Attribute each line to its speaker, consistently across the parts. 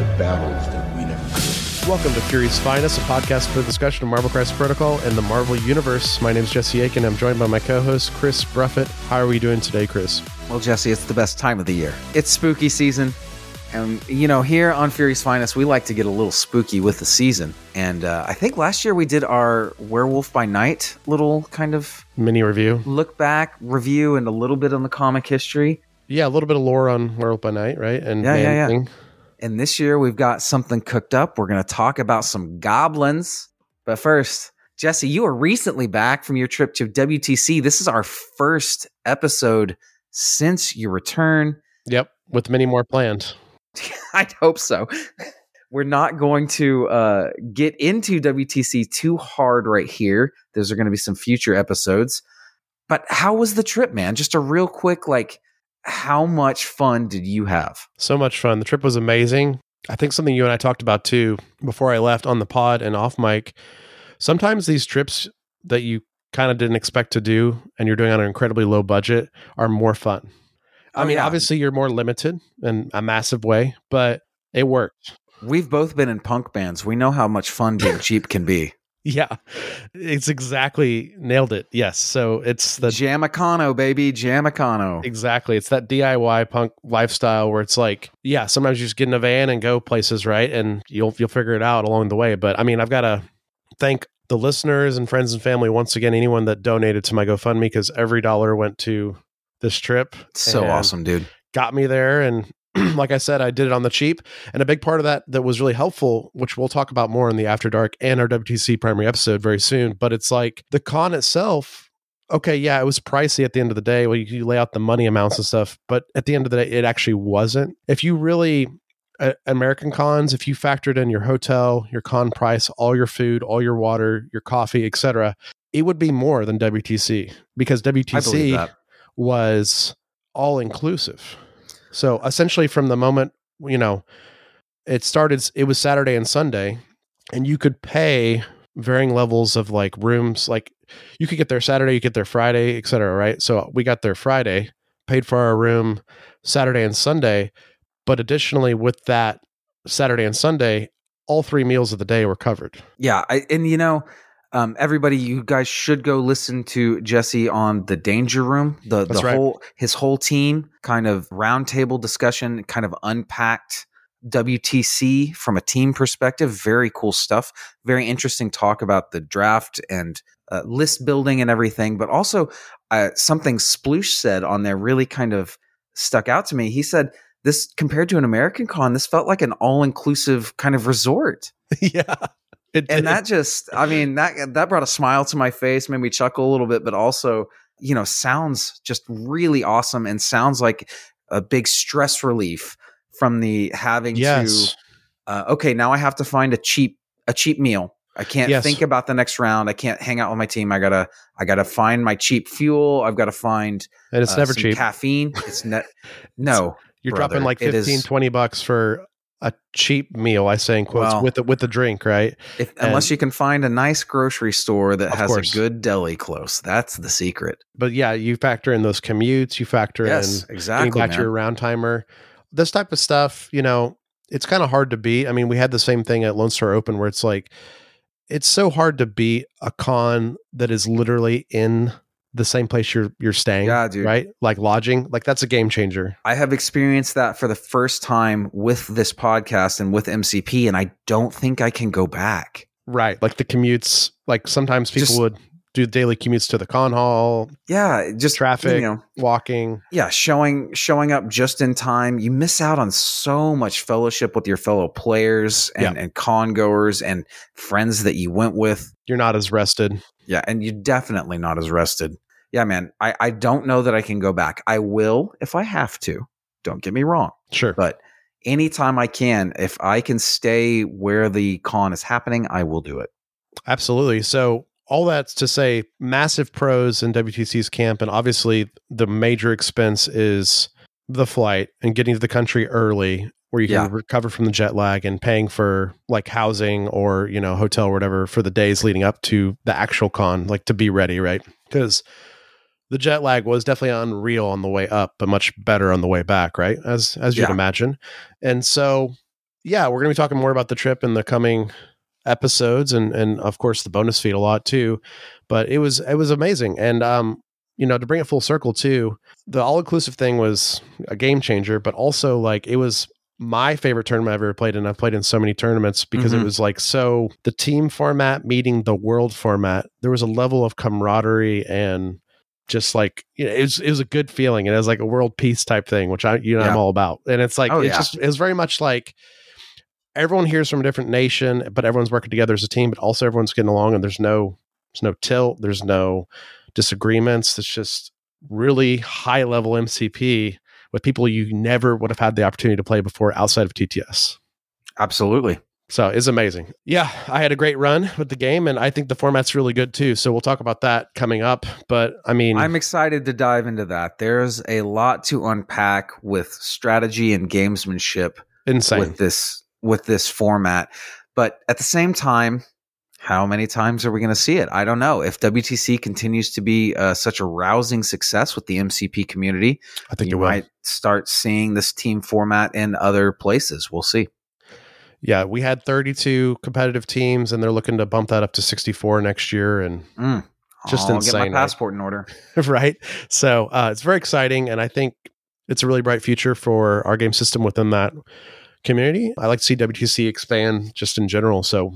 Speaker 1: Like the battles that we never could.
Speaker 2: Welcome to Fury's Finest, a podcast for the discussion of Marvel Crisis Protocol and the Marvel Universe. My name is Jesse Aiken. I'm joined by my co-host Chris Bruffett. How are we doing today, Chris?
Speaker 3: Well, Jesse, it's the best time of the year. It's spooky season. And, you know, here on Fury's Finest, we like to get a little spooky with the season. And uh, I think last year we did our Werewolf by Night little kind of
Speaker 2: Mini review.
Speaker 3: look back, review, and a little bit on the comic history.
Speaker 2: Yeah, a little bit of lore on Werewolf by Night, right? And
Speaker 3: Yeah, yeah, yeah.
Speaker 2: Thing.
Speaker 3: And this year we've got something cooked up. We're going to talk about some goblins. But first, Jesse, you were recently back from your trip to WTC. This is our first episode since your return.
Speaker 2: Yep, with many more planned.
Speaker 3: I'd hope so. We're not going to uh, get into WTC too hard right here. Those are going to be some future episodes. But how was the trip, man? Just a real quick, like, how much fun did you have?
Speaker 2: So much fun. The trip was amazing. I think something you and I talked about too before I left on the pod and off mic. Sometimes these trips that you kind of didn't expect to do and you're doing on an incredibly low budget are more fun. Oh, I
Speaker 3: Oh,
Speaker 2: mean,
Speaker 3: yeah.
Speaker 2: obviously you're more limited in a massive way, but it worked.
Speaker 3: We've both been in punk bands. We know how much fun being cheap can be.
Speaker 2: Yeah, it's exactly nailed it. Yes. So it's the
Speaker 3: Jamicano, baby, Jamicano.
Speaker 2: exactly it's that DIY punk lifestyle where it's like, yeah, sometimes you just get in a van and go places, right? And you'll you'll figure it out along the way. But I mean, I've got to thank the listeners and friends and family once again. Anyone that donated to my GoFundMe because every dollar went to this trip.
Speaker 3: So awesome, dude.
Speaker 2: got me there and like I said, I did it on the cheap. And a big part of that that was really helpful, which we'll talk about more in the After Dark and our WTC primary episode very soon. But it's like the con itself, okay, yeah, it was pricey at the end of the day. Well, you, you lay out the money amounts and stuff, but at the end of the day, it actually wasn't. If you really uh, American cons, if you factored in your hotel, your con price, all your food, all your water, your coffee, etc., it would be more than WTC because WTC was all inclusive. So essentially, from the moment you know it started, it was Saturday and Sunday, and you could pay varying levels of like rooms. Like you could get there Saturday, you get there Friday, et cetera. Right. So we got there Friday, paid for our room Saturday and Sunday, but additionally with that Saturday and Sunday, all three meals of the day were covered.
Speaker 3: Yeah, I, and you know, um, everybody, you guys should go listen to Jesse on the Danger Room. The
Speaker 2: That's
Speaker 3: the
Speaker 2: right.
Speaker 3: whole his whole team kind of roundtable discussion, kind of unpacked WTC from a team perspective. Very cool stuff. Very interesting talk about the draft and uh, list building and everything. But also uh, something Sploosh said on there really kind of stuck out to me. He said. This compared to an American con, this felt like an all-inclusive kind of resort
Speaker 2: yeah. It did.
Speaker 3: and that just i mean that that brought a smile to my face made me chuckle a little bit but also you know sounds just really awesome and sounds like a big stress relief from the having
Speaker 2: yes.
Speaker 3: to uh, okay now i have to find a cheap a cheap meal i can't
Speaker 2: Yes.
Speaker 3: think about the next round i can't hang out with my team i gotta i gotta find my cheap fuel i've gotta find
Speaker 2: and it's
Speaker 3: uh,
Speaker 2: never cheap.
Speaker 3: caffeine it's ne- no
Speaker 2: You're
Speaker 3: brother,
Speaker 2: dropping like
Speaker 3: it
Speaker 2: 15,
Speaker 3: is-
Speaker 2: 20 bucks for a cheap meal, I say in quotes,
Speaker 3: Well-
Speaker 2: with the, with the drink, right?
Speaker 3: if, unless
Speaker 2: And-
Speaker 3: you can find a nice grocery store that has
Speaker 2: course.
Speaker 3: a good deli close that's the secret
Speaker 2: But yeah, you factor in those commutes, you factor
Speaker 3: yes
Speaker 2: in
Speaker 3: exactly
Speaker 2: back to your round timer. This type of stuff, you know, it's kind of hard to beat. I mean, we had the same thing at Lone Star Open where it's like, it's so hard to beat a con that is literally in the same place you're you're staying.
Speaker 3: Yeah, dude.
Speaker 2: Right? Like lodging. Like that's a game changer.
Speaker 3: I have experienced that for the first time with this podcast and with MCP, and I don't think I can go back.
Speaker 2: Right. Like the commutes, like sometimes people
Speaker 3: Just-
Speaker 2: would do daily commutes to the con hall,
Speaker 3: Yeah, just
Speaker 2: traffic,
Speaker 3: You know,
Speaker 2: walking.
Speaker 3: yeah, showing showing up just in time. You miss out on so much fellowship with your fellow players and, and con goers and friends that you went with.
Speaker 2: You're not as rested.
Speaker 3: Yeah, and you're definitely not as rested. Yeah, man. I, I don't know that I can go back. I will if I have to. Don't get me wrong.
Speaker 2: Sure.
Speaker 3: But anytime I can, if I can stay where the con is happening, I will do it.
Speaker 2: Absolutely. So all that's to say massive pros in WTC's camp and obviously the major expense is the flight and getting to the country early where you can
Speaker 3: Yeah.
Speaker 2: recover from the jet lag and paying for like housing or, you know, hotel or whatever for the days leading up to the actual con, like to be ready, right? Cuz the jet lag was definitely unreal on the way up, but much better on the way back, right? As as you'd
Speaker 3: Yeah.
Speaker 2: imagine. And so yeah, we're going to be talking more about the trip in the coming episodes and and of course the bonus feed a lot too but it was it was amazing and um you know to bring it full circle too the all inclusive thing was a game changer but also like it was my favorite tournament I've ever played in. I've played in so many tournaments because it
Speaker 3: Mhm.
Speaker 2: was like so the team format meeting the world format. There was a level of camaraderie and just like you know, it was it was a good feeling. And it was like a world peace type thing, which I you know I'm all about. And it's like
Speaker 3: Oh,
Speaker 2: it's
Speaker 3: yeah.
Speaker 2: just it was very much like everyone here's from a different nation, but everyone's working together as a team, but also everyone's getting along and there's no there's no tilt, there's no disagreements. It's just really high level MCP with people you never would have had the opportunity to play before outside of TTS.
Speaker 3: Absolutely.
Speaker 2: So it's amazing. Yeah, I had a great run with the game, and I think the format's really good too. So we'll talk about that coming up. But I mean,
Speaker 3: I'm excited to dive into that. There's a lot to unpack with strategy and gamesmanship
Speaker 2: insane.
Speaker 3: with this with this format. But at the same time, how many times are we going to see it? I don't know. If WTC continues to be uh, such a rousing success with the MCP community,
Speaker 2: I think
Speaker 3: you
Speaker 2: it will.
Speaker 3: might start seeing this team format in other places. We'll see.
Speaker 2: Yeah, we had 32 competitive teams, and they're looking to bump that up to 64 next year. And
Speaker 3: Mm.
Speaker 2: Just
Speaker 3: I'll
Speaker 2: insane,
Speaker 3: Get my passport in order.
Speaker 2: right, so uh, it's very exciting, and I think it's a really bright future for our game system within that community. I like to see WTC expand just in general. So,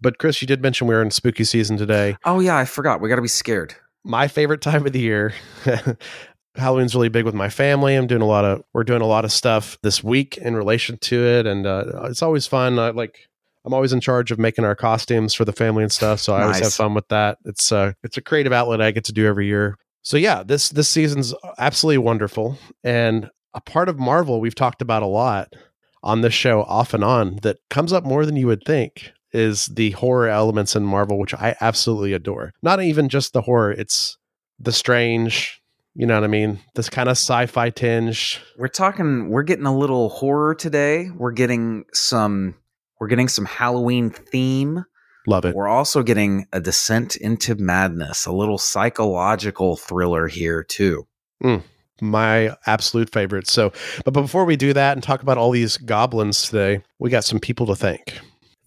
Speaker 2: but Chris, you did mention we're in spooky season today.
Speaker 3: Oh yeah, I forgot. We got to be scared.
Speaker 2: my favorite time of the year. Halloween's really big with my family. I'm doing a lot of we're doing a lot of stuff this week in relation to it, and uh, it's always fun. I, like I'm always in charge of making our costumes for the family and stuff, so I always have fun with that. It's uh it's a creative outlet I get to do every year. So yeah, this this season's absolutely wonderful, and a part of Marvel we've talked about a lot on this show off and on that comes up more than you would think is the horror elements in Marvel, which I absolutely adore. Not even just the horror, it's the strange, you know what I mean? This kind of sci-fi tinge.
Speaker 3: We're talking. We're getting a little horror today. We're getting some. We're getting some Halloween theme.
Speaker 2: Love it.
Speaker 3: We're also getting a descent into madness, a little psychological thriller here too. Hmm.
Speaker 2: My absolute favorite. So, but before we do that and talk about all these goblins today, we got some people to thank.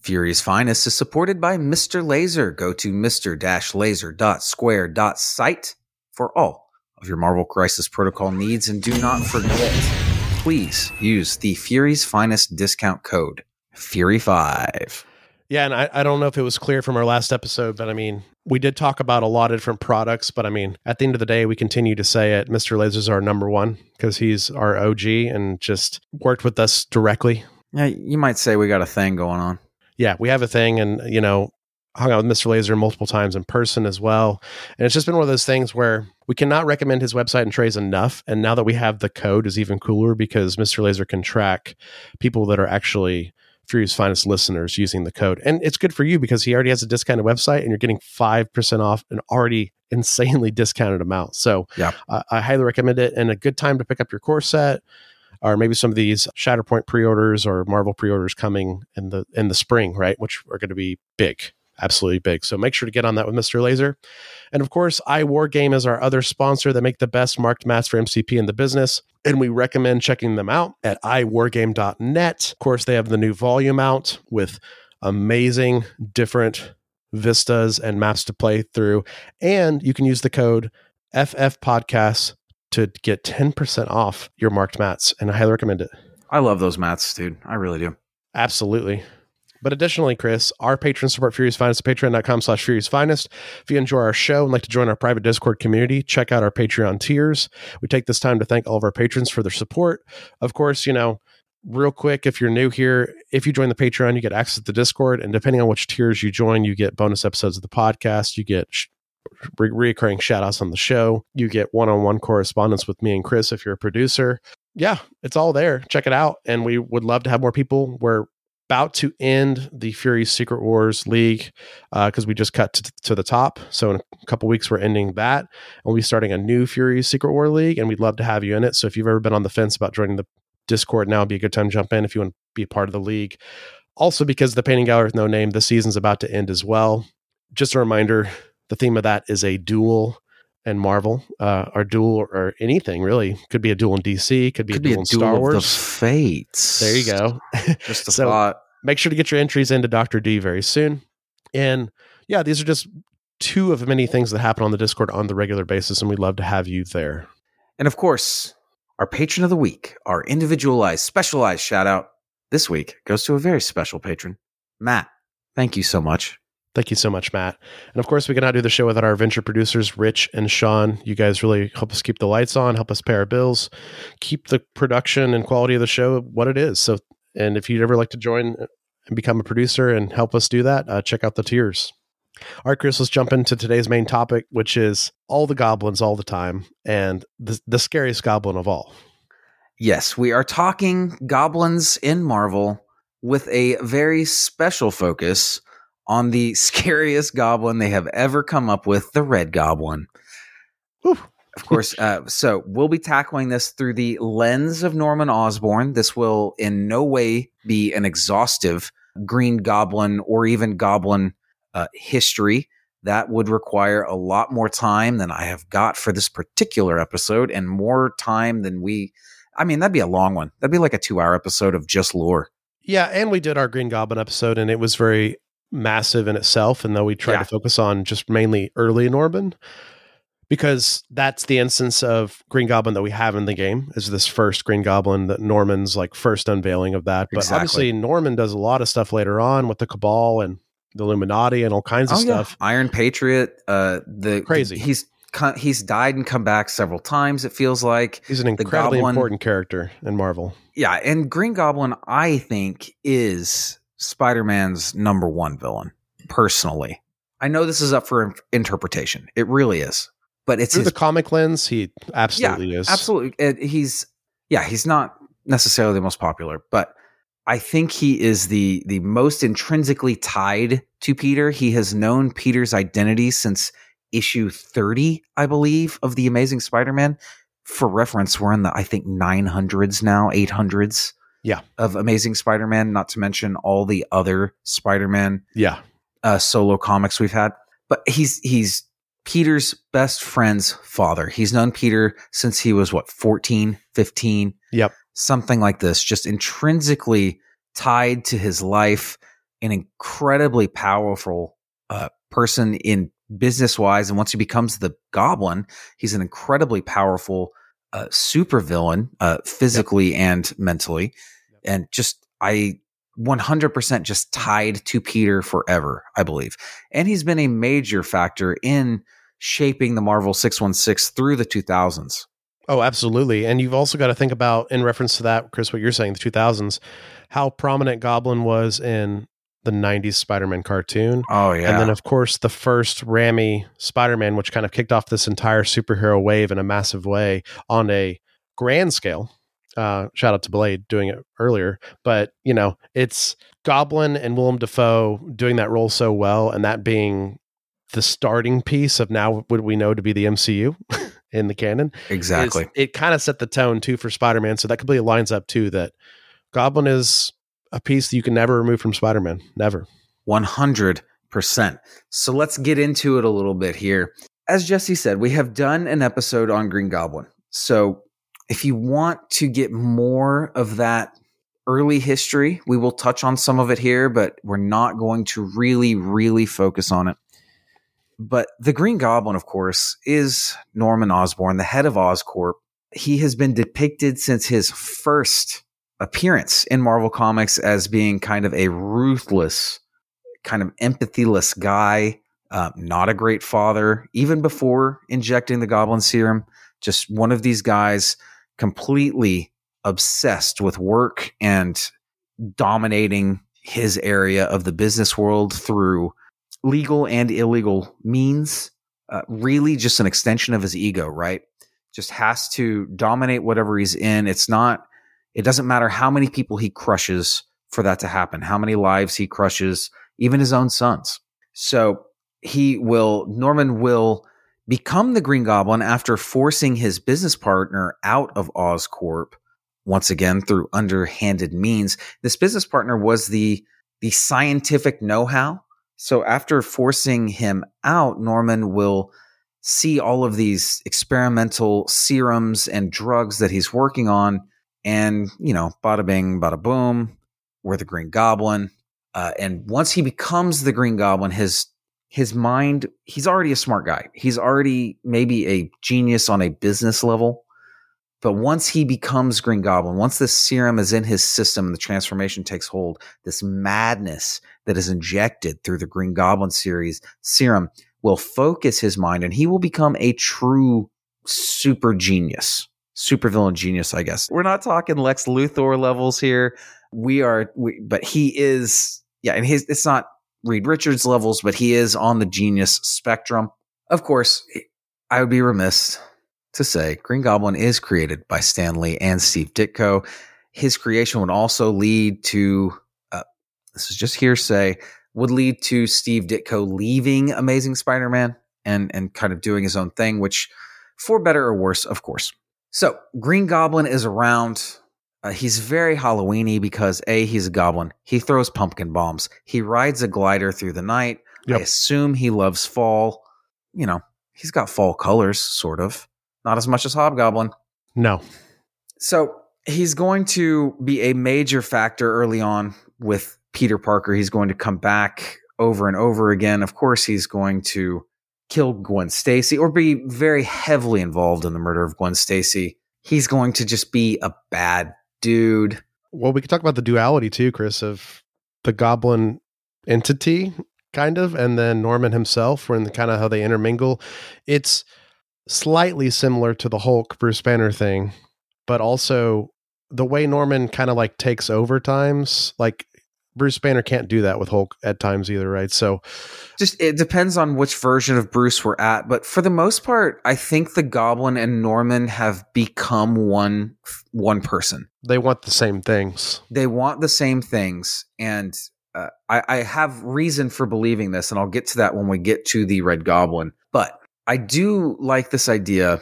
Speaker 3: Fury's Finest is supported by Mr. Laser. Go to mr-laser.square.site for all of your Marvel Crisis Protocol needs and do not forget, please use the Fury's Finest discount code Fury5.
Speaker 2: Yeah, and I, I don't know if it was clear from our last episode, but I mean, we did talk about a lot of different products, but I mean, at the end of the day, we continue to say it. Mr. Laser's our number one because he's our OG and just worked with us directly.
Speaker 3: Yeah, you might say we got a thing going on.
Speaker 2: Yeah, we have a thing, and you know, hung out with Mr. Laser multiple times in person as well. And it's just been one of those things where we cannot recommend his website and trays enough. And now that we have the code is even cooler because Mr. Laser can track people that are actually Fury's finest listeners using the code. And it's good for you because he already has a discounted website and you're getting 5% off an already insanely discounted amount. So
Speaker 3: Yeah.
Speaker 2: uh, I highly recommend it and a good time to pick up your core set or maybe some of these Shatterpoint pre-orders or Marvel pre-orders coming in the in the spring, right? Which are going to be big, absolutely big. So make sure to get on that with Mr. Laser. And of course, iWargame is our other sponsor that make the best marked mats for MCP in the business. And we recommend checking them out at iwargame.net. Of course, they have the new volume out with amazing different vistas and maps to play through. And you can use the code FF Podcasts to get 10% off your marked mats. And I highly recommend it.
Speaker 3: I love those mats, dude. I really do.
Speaker 2: Absolutely. But additionally, Chris, our patrons support Fury's Finest at patreon.com slash Fury's Finest. If you enjoy our show and like to join our private Discord community, check out our Patreon tiers. We take this time to thank all of our patrons for their support. Of course, you know, real quick, if you're new here, if you join the Patreon, you get access to the Discord. And depending on which tiers you join, you get bonus episodes of the podcast. You get sh- re- reoccurring shout outs on the show. You get one on one correspondence with me and Chris if you're a producer. Yeah, it's all there. Check it out. And we would love to have more people. We're about to end the Fury Secret Wars League because uh, we just cut to, to, the top. So in a couple weeks, we're ending that. And we'll be starting a new Fury Secret War League, and we'd love to have you in it. So if you've ever been on the fence about joining the Discord, now would be a good time to jump in if you want to be a part of the league. Also, because the Painting Gallery with No Name, the season's about to end as well. Just a reminder, the theme of that is a duel and Marvel, uh, or duel or anything really. Could be a duel in DC, could be could a duel in Star Wars.
Speaker 3: the fates.
Speaker 2: There you go.
Speaker 3: Just a so thought.
Speaker 2: Make sure to get your entries into Dr. D very soon. And yeah, these are just two of many things that happen on the Discord on the regular basis, and we'd love to have you there.
Speaker 3: And of course, our patron of the week, our individualized, specialized shout out this week goes to a very special patron, Matt. Thank you so much.
Speaker 2: Thank you so much, Matt. And of course, we cannot do the show without our venture producers, Rich and Sean. You guys really help us keep the lights on, help us pay our bills, keep the production and quality of the show what it is. So, and if you'd ever like to join and become a producer and help us do that, uh, check out the tiers. All right, Chris, let's jump into today's main topic, which is all the goblins all the time and the, the scariest goblin of all.
Speaker 3: Yes, we are talking goblins in Marvel with a very special focus on the scariest goblin they have ever come up with, the Red Goblin. Whew. Of course, uh, so we'll be tackling this through the lens of Norman Osborn. This will in no way be an exhaustive Green Goblin or even Goblin uh, history. That would require a lot more time than I have got for this particular episode and more time than we. I mean, that'd be a long one. That'd be like a two hour episode of just lore.
Speaker 2: Yeah, and we did our Green Goblin episode, and it was very massive in itself. And though we tried yeah. to focus on just mainly early Norman, because that's the instance of Green Goblin that we have in the game is this first Green Goblin that Norman's like first unveiling of that. But exactly. obviously Norman does a lot of stuff later on with the Cabal and the Illuminati and all kinds of oh, stuff.
Speaker 3: Yeah. Iron Patriot, uh, the
Speaker 2: crazy.
Speaker 3: He's he's died and come back several times. It feels like
Speaker 2: he's an incredibly Goblin, important character in Marvel.
Speaker 3: Yeah, and Green Goblin, I think, is Spider Man's number one villain. Personally, I know this is up for interpretation. It really is, but it's
Speaker 2: through his, the comic lens. He absolutely
Speaker 3: yeah,
Speaker 2: is.
Speaker 3: Absolutely, it, he's yeah. He's not necessarily the most popular, but I think he is the the most intrinsically tied to Peter. He has known Peter's identity since issue 30, I believe, of the Amazing Spider-Man. For reference, we're in the I think 900s now, 800s.
Speaker 2: Yeah.
Speaker 3: Of Amazing Spider-Man, not to mention all the other Spider-Man
Speaker 2: yeah.
Speaker 3: Uh, solo comics we've had. But he's he's Peter's best friend's father. He's known Peter since he was what, 14, 15.
Speaker 2: Yep
Speaker 3: something like this, just intrinsically tied to his life, an incredibly powerful uh, person in business wise. And once he becomes the goblin, he's an incredibly powerful uh, supervillain, uh, physically yep. and mentally. Yep. And just, I 100% just tied to Peter forever, I believe. And he's been a major factor in shaping the Marvel 616 through the 2000s.
Speaker 2: Oh, absolutely. And you've also got to think about, in reference to that, Chris, what you're saying, the 2000s, how prominent Goblin was in the 90s Spider Man cartoon.
Speaker 3: Oh, yeah.
Speaker 2: And then, of course, the first Raimi Spider Man, which kind of kicked off this entire superhero wave in a massive way on a grand scale. Uh, shout out to Blade doing it earlier. But, you know, it's Goblin and Willem Dafoe doing that role so well, and that being the starting piece of now what we know to be the MCU. in the canon.
Speaker 3: Exactly.
Speaker 2: It kind of set the tone too for Spider Man. So that completely lines up too that Goblin is a piece that you can never remove from Spider Man. Never.
Speaker 3: 100%. So let's get into it a little bit here. As Jesse said, we have done an episode on Green Goblin. So if you want to get more of that early history, we will touch on some of it here, but we're not going to really, really focus on it But the Green Goblin, of course, is Norman Osborn, the head of Oscorp. He has been depicted since his first appearance in Marvel Comics as being kind of a ruthless, kind of empathyless guy, uh, not a great father, even before injecting the Goblin Serum. Just one of these guys completely obsessed with work and dominating his area of the business world through legal and illegal means. Uh, really, just an extension of his ego, right? Just has to dominate whatever he's in. It's not, it doesn't matter how many people he crushes for that to happen, how many lives he crushes, even his own sons. So he will, Norman will become the Green Goblin after forcing his business partner out of Oscorp once again through underhanded means. This business partner was the the scientific know-how. So after forcing him out, Norman will see all of these experimental serums and drugs that he's working on, and you know, bada bing, bada boom, we're the Green Goblin. Uh, and once he becomes the Green Goblin, his his mind, he's already a smart guy. He's already maybe a genius on a business level. But once he becomes Green Goblin, once this serum is in his system and the transformation takes hold, this madness that is injected through the Green Goblin series serum will focus his mind and he will become a true super genius, super villain genius, I guess. We're not talking Lex Luthor levels here. We are, we, but he is, yeah, and his, it's not Reed Richards levels, but he is on the genius spectrum. Of course, I would be remiss to say Green Goblin is created by Stan Lee and Steve Ditko. His creation would also lead to, uh, this is just hearsay, would lead to Steve Ditko leaving Amazing Spider Man and, and kind of doing his own thing, which for better or worse, of course. So Green Goblin is around. Uh, he's very Halloweeny because A, he's a goblin. He throws pumpkin bombs. He rides a glider through the night. Yep. I assume he loves fall. You know, he's got fall colors, sort of. Not as much as Hobgoblin.
Speaker 2: No.
Speaker 3: So he's going to be a major factor early on with Peter Parker. He's going to come back over and over again. Of course, he's going to kill Gwen Stacy or be very heavily involved in the murder of Gwen Stacy. He's going to just be a bad dude.
Speaker 2: Well, we could talk about the duality too, Chris, of the goblin entity, kind of, and then Norman himself, and kind of how they intermingle. It's slightly similar to the Hulk Bruce Banner thing, but also the way Norman kind of like takes over times, like Bruce Banner can't do that with Hulk at times either, right? So
Speaker 3: just it depends on which version of Bruce we're at, but for the most part, I think the Goblin and Norman have become one one person.
Speaker 2: They want the same things.
Speaker 3: They want the same things, and uh, I, I have reason for believing this, and I'll get to that when we get to the Red Goblin. But I do like this idea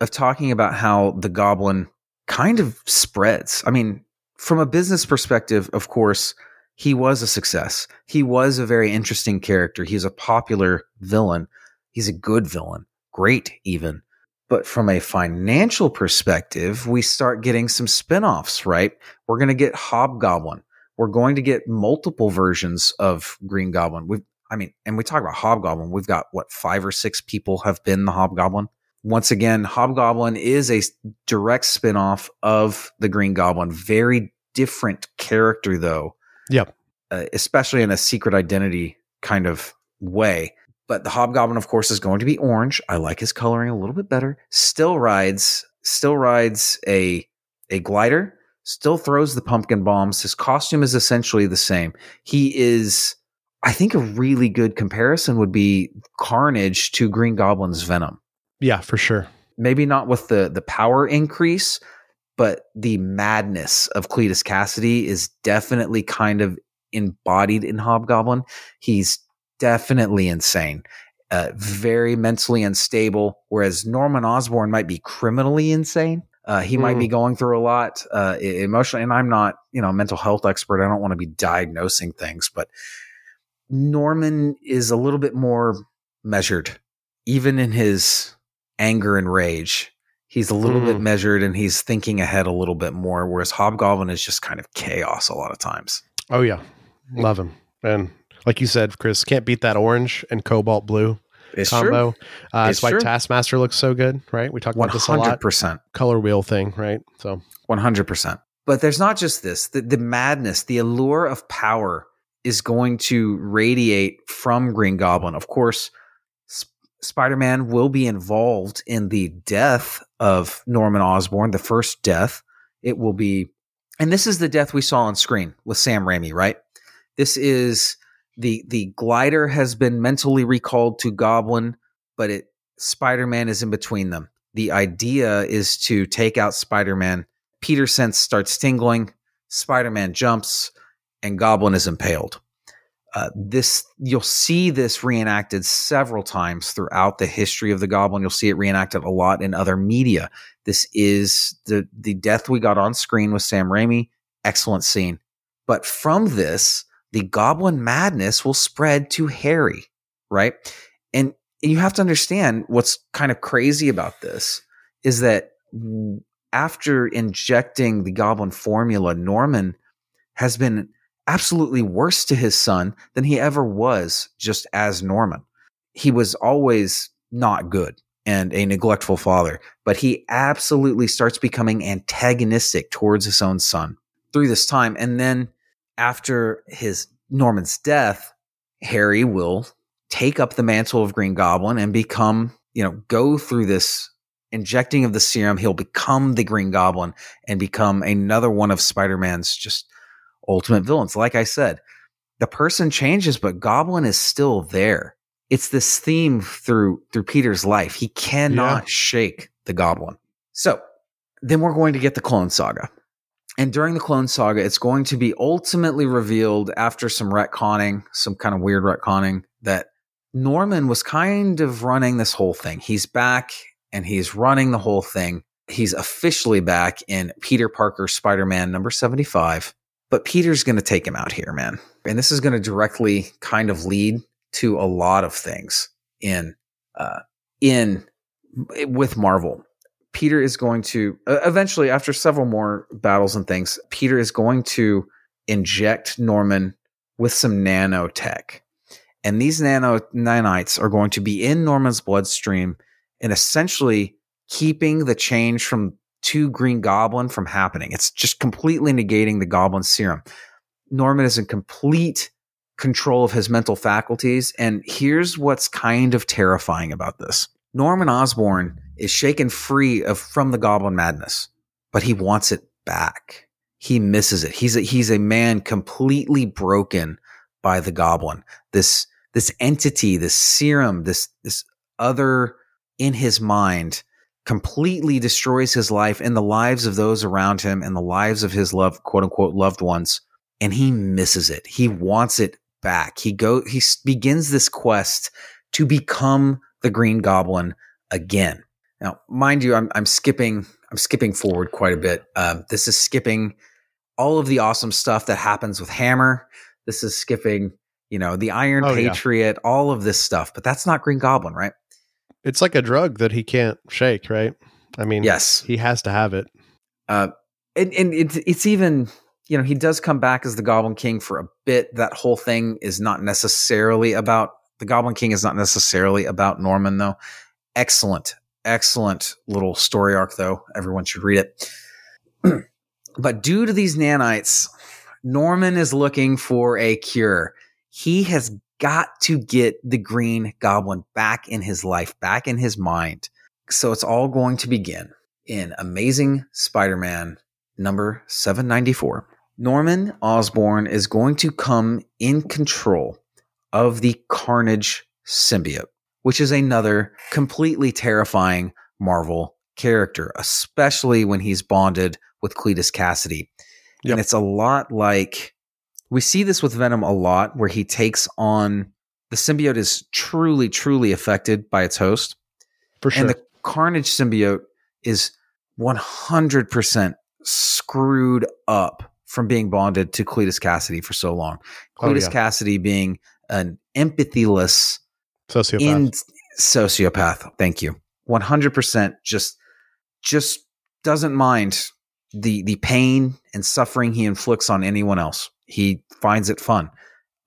Speaker 3: of talking about how the goblin kind of spreads. I mean, from a business perspective, of course, he was a success. He was a very interesting character. He's a popular villain. He's a good villain, great even. But from a financial perspective, we start getting some spin-offs, right? We're going to get Hobgoblin. We're going to get multiple versions of Green Goblin. We've I mean, and we talk about Hobgoblin. We've got what five or six people have been the Hobgoblin. Once again, Hobgoblin is a direct spinoff of the Green Goblin. Very different character, though.
Speaker 2: Yep.
Speaker 3: Uh, especially in a secret identity kind of way. But the Hobgoblin, of course, is going to be orange. I like his coloring a little bit better. Still rides, still rides a a glider. Still throws the pumpkin bombs. His costume is essentially the same. He is I think a really good comparison would be Carnage to Green Goblin's Venom.
Speaker 2: Yeah, for sure.
Speaker 3: Maybe not with the the power increase, but the madness of Cletus Kasady is definitely kind of embodied in Hobgoblin. He's definitely insane. Uh, very mentally unstable, whereas Norman Osborn might be criminally insane. Uh, he mm. might be mm. going through a lot uh, emotionally, and I'm not, you know, a mental health expert. I don't want to be diagnosing things, but Norman is a little bit more measured, even in his anger and rage. He's a little mm. bit measured and he's thinking ahead a little bit more, whereas Hobgoblin is just kind of chaos a lot of times.
Speaker 2: Oh, yeah. Love him. And like you said, Chris, can't beat that orange and cobalt blue.
Speaker 3: It's
Speaker 2: combo. Uh,
Speaker 3: It's
Speaker 2: why
Speaker 3: true.
Speaker 2: Taskmaster looks so good, right? We talk about this a lot. Color wheel thing, right? So
Speaker 3: One hundred percent. But there's not just this. The, the madness, the allure of power, is going to radiate from Green Goblin. Of course, Spider-Man will be involved in the death of Norman Osborn, the first death. It will be, and this is the death we saw on screen with Sam Raimi, right? This is the the glider has been mentally recalled to Goblin, but it Spider-Man is in between them. The idea is to take out Spider-Man. Peter sense starts tingling. Spider-Man jumps, and Goblin is impaled. Uh, this you'll see this reenacted several times throughout the history of the Goblin. You'll see it reenacted a lot in other media. This is the the death we got on screen with Sam Raimi. Excellent scene. But from this, the Goblin madness will spread to Harry, right? And you have to understand what's kind of crazy about this is that after injecting the Goblin formula, Norman has been absolutely worse to his son than he ever was just as Norman. He was always not good and a neglectful father, but he absolutely starts becoming antagonistic towards his own son through this time. And then after his Norman's death, Harry will take up the mantle of Green Goblin and become, you know, go through this injecting of the serum. He'll become the Green Goblin and become another one of Spider Man's just ultimate villains. Like I said, the person changes, but Goblin is still there. It's this theme through through Peter's life. He cannot
Speaker 2: Yeah.
Speaker 3: shake the Goblin. So then we're going to get the Clone Saga. And during the Clone Saga, it's going to be ultimately revealed after some retconning, some kind of weird retconning, that Norman was kind of running this whole thing. He's back and he's running the whole thing. He's officially back in Peter Parker Spider Man number 75. But Peter's going to take him out here, man. And this is going to directly kind of lead to a lot of things in, uh, in, with Marvel. Peter is going to eventually, after several more battles and things, Peter is going to inject Norman with some nanotech. And these nanites are going to be in Norman's bloodstream and essentially keeping the change from to Green Goblin from happening. It's just completely negating the Goblin serum. Norman is in complete control of his mental faculties. And here's what's kind of terrifying about this Norman Osborn is shaken free of from the Goblin madness, but he wants it back. He misses it. He's a, he's a man completely broken by the Goblin. This this entity, this serum, this this other in his mind completely destroys his life and the lives of those around him and the lives of his love quote unquote loved ones and he misses it. He wants it back. He go he begins this quest to become the green goblin again. Now mind you i'm, I'm skipping i'm skipping forward quite a bit. Um, this is skipping all of the awesome stuff that happens with hammer. This is skipping you know the iron
Speaker 2: Oh, yeah.
Speaker 3: patriot all of this stuff but that's not green goblin right
Speaker 2: it's like a drug that he can't shake, right? I mean,
Speaker 3: yes
Speaker 2: he has to have it.
Speaker 3: Uh, and and it's it's even you know he does come back as the Goblin King for a bit. That whole thing is not necessarily about the Goblin King is not necessarily about Norman though. Excellent, excellent little story arc though. Everyone should read it. but due to these nanites, Norman is looking for a cure. He has got to get the Green Goblin back in his life, back in his mind. So it's all going to begin in Amazing Spider Man number 794. Norman Osborn is going to come in control of the Carnage symbiote, which is another completely terrifying Marvel character, especially when he's bonded with Cletus Kasady.
Speaker 2: Yep.
Speaker 3: And it's a lot like we see this with Venom a lot, where he takes on the symbiote is truly, truly affected by its host.
Speaker 2: For sure.
Speaker 3: And the Carnage symbiote is 100% screwed up from being bonded to Cletus Kasady for so long.
Speaker 2: Oh,
Speaker 3: Cletus
Speaker 2: yeah.
Speaker 3: Kasady being an empathyless
Speaker 2: Sociopath.
Speaker 3: in sociopath. Thank you. 100% just just doesn't mind the the pain and suffering he inflicts on anyone else. He finds it fun.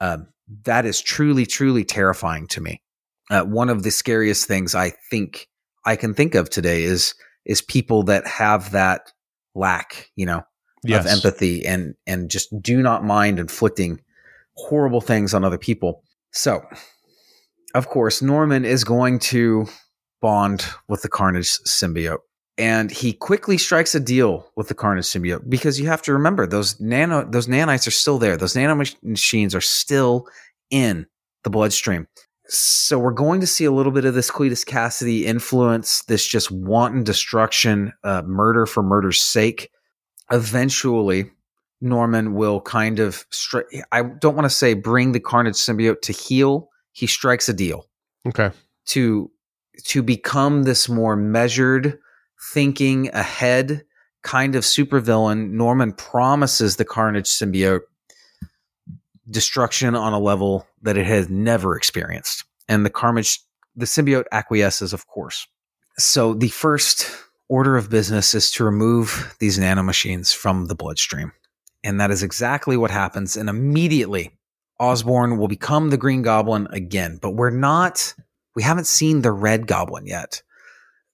Speaker 3: Um, that is truly truly terrifying to me. uh, one of the scariest things I think I can think of today is is people that have that lack, you know,
Speaker 2: Yes.
Speaker 3: of empathy and and just do not mind inflicting horrible things on other people. So, of course, Norman is going to bond with the Carnage symbiote. And he quickly strikes a deal with the Carnage symbiote because you have to remember those nano those nanites are still there. Those nano mach- machines are still in the bloodstream. So we're going to see a little bit of this Cletus Kasady influence, this just wanton destruction, uh, murder for murder's sake. Eventually, Norman will kind of stri- I don't want to say bring the Carnage symbiote to heal. He strikes a deal
Speaker 2: okay.
Speaker 3: to to become this more measured, thinking ahead kind of supervillain. Norman promises the Carnage symbiote destruction on a level that it has never experienced, and the Carnage the symbiote acquiesces, of course. So the first order of business is to remove these nanomachines from the bloodstream. And that is exactly what happens. And immediately, Osborn will become the Green Goblin again. But we're not, we haven't seen the Red Goblin yet.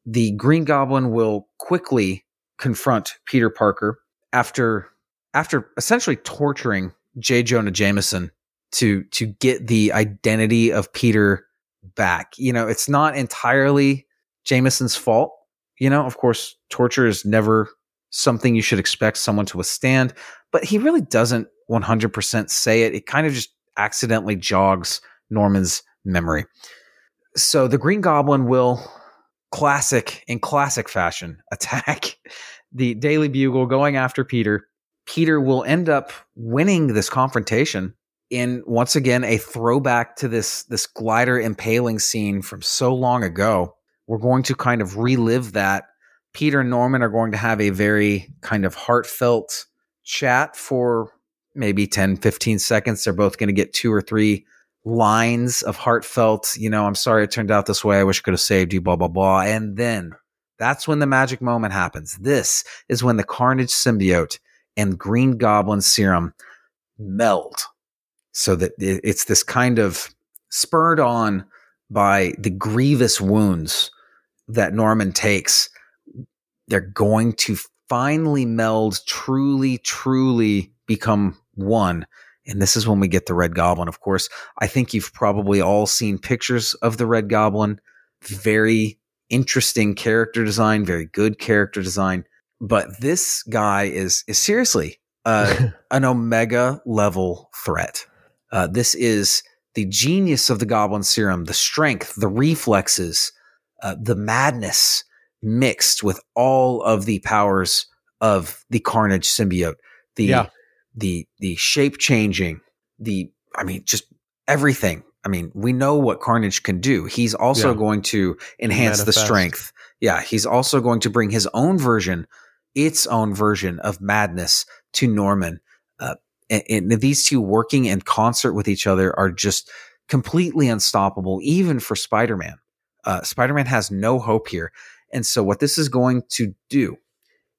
Speaker 3: The Green Goblin will quickly confront Peter Parker after after essentially torturing J. Jonah Jameson to to get the identity of Peter back. You know, it's not entirely Jameson's fault. You know, of course, torture is never something you should expect someone to withstand, but he really doesn't 100% say it. It kind of just accidentally jogs Norman's memory. So the Green Goblin will classic in classic fashion attack the Daily Bugle going after Peter. Peter will end up winning this confrontation in once again a throwback to this this glider impaling scene from so long ago. We're going to kind of relive that. Peter and Norman are going to have a very kind of heartfelt chat for maybe 10 15 seconds. They're both going to get two or three lines of heartfelt, you know, I'm sorry it turned out this way. I wish I could have saved you, blah, blah, blah. And then that's when the magic moment happens. This is when the Carnage symbiote and Green Goblin serum meld so that it's this kind of spurred on by the grievous wounds that Norman takes. They're going to finally meld, truly, truly become one. And this is when we get the Red Goblin. Of course, I think you've probably all seen pictures of the Red Goblin. Very interesting character design, very good character design. But this guy is is seriously uh, an Omega level threat. Uh, this is the genius of the Goblin Serum, the strength, the reflexes, uh, the madness mixed with all of the powers of the Carnage symbiote. The
Speaker 2: Yeah.
Speaker 3: The the shape changing, the I mean, just everything. I mean, we know what Carnage can do. He's also
Speaker 2: Yeah.
Speaker 3: going to enhance the strength. Yeah, he's also going to bring his own version, its own version of madness to Norman. Uh, and, and these two working in concert with each other are just completely unstoppable, even for Spider Man. Uh, Spider Man has no hope here. And so, what this is going to do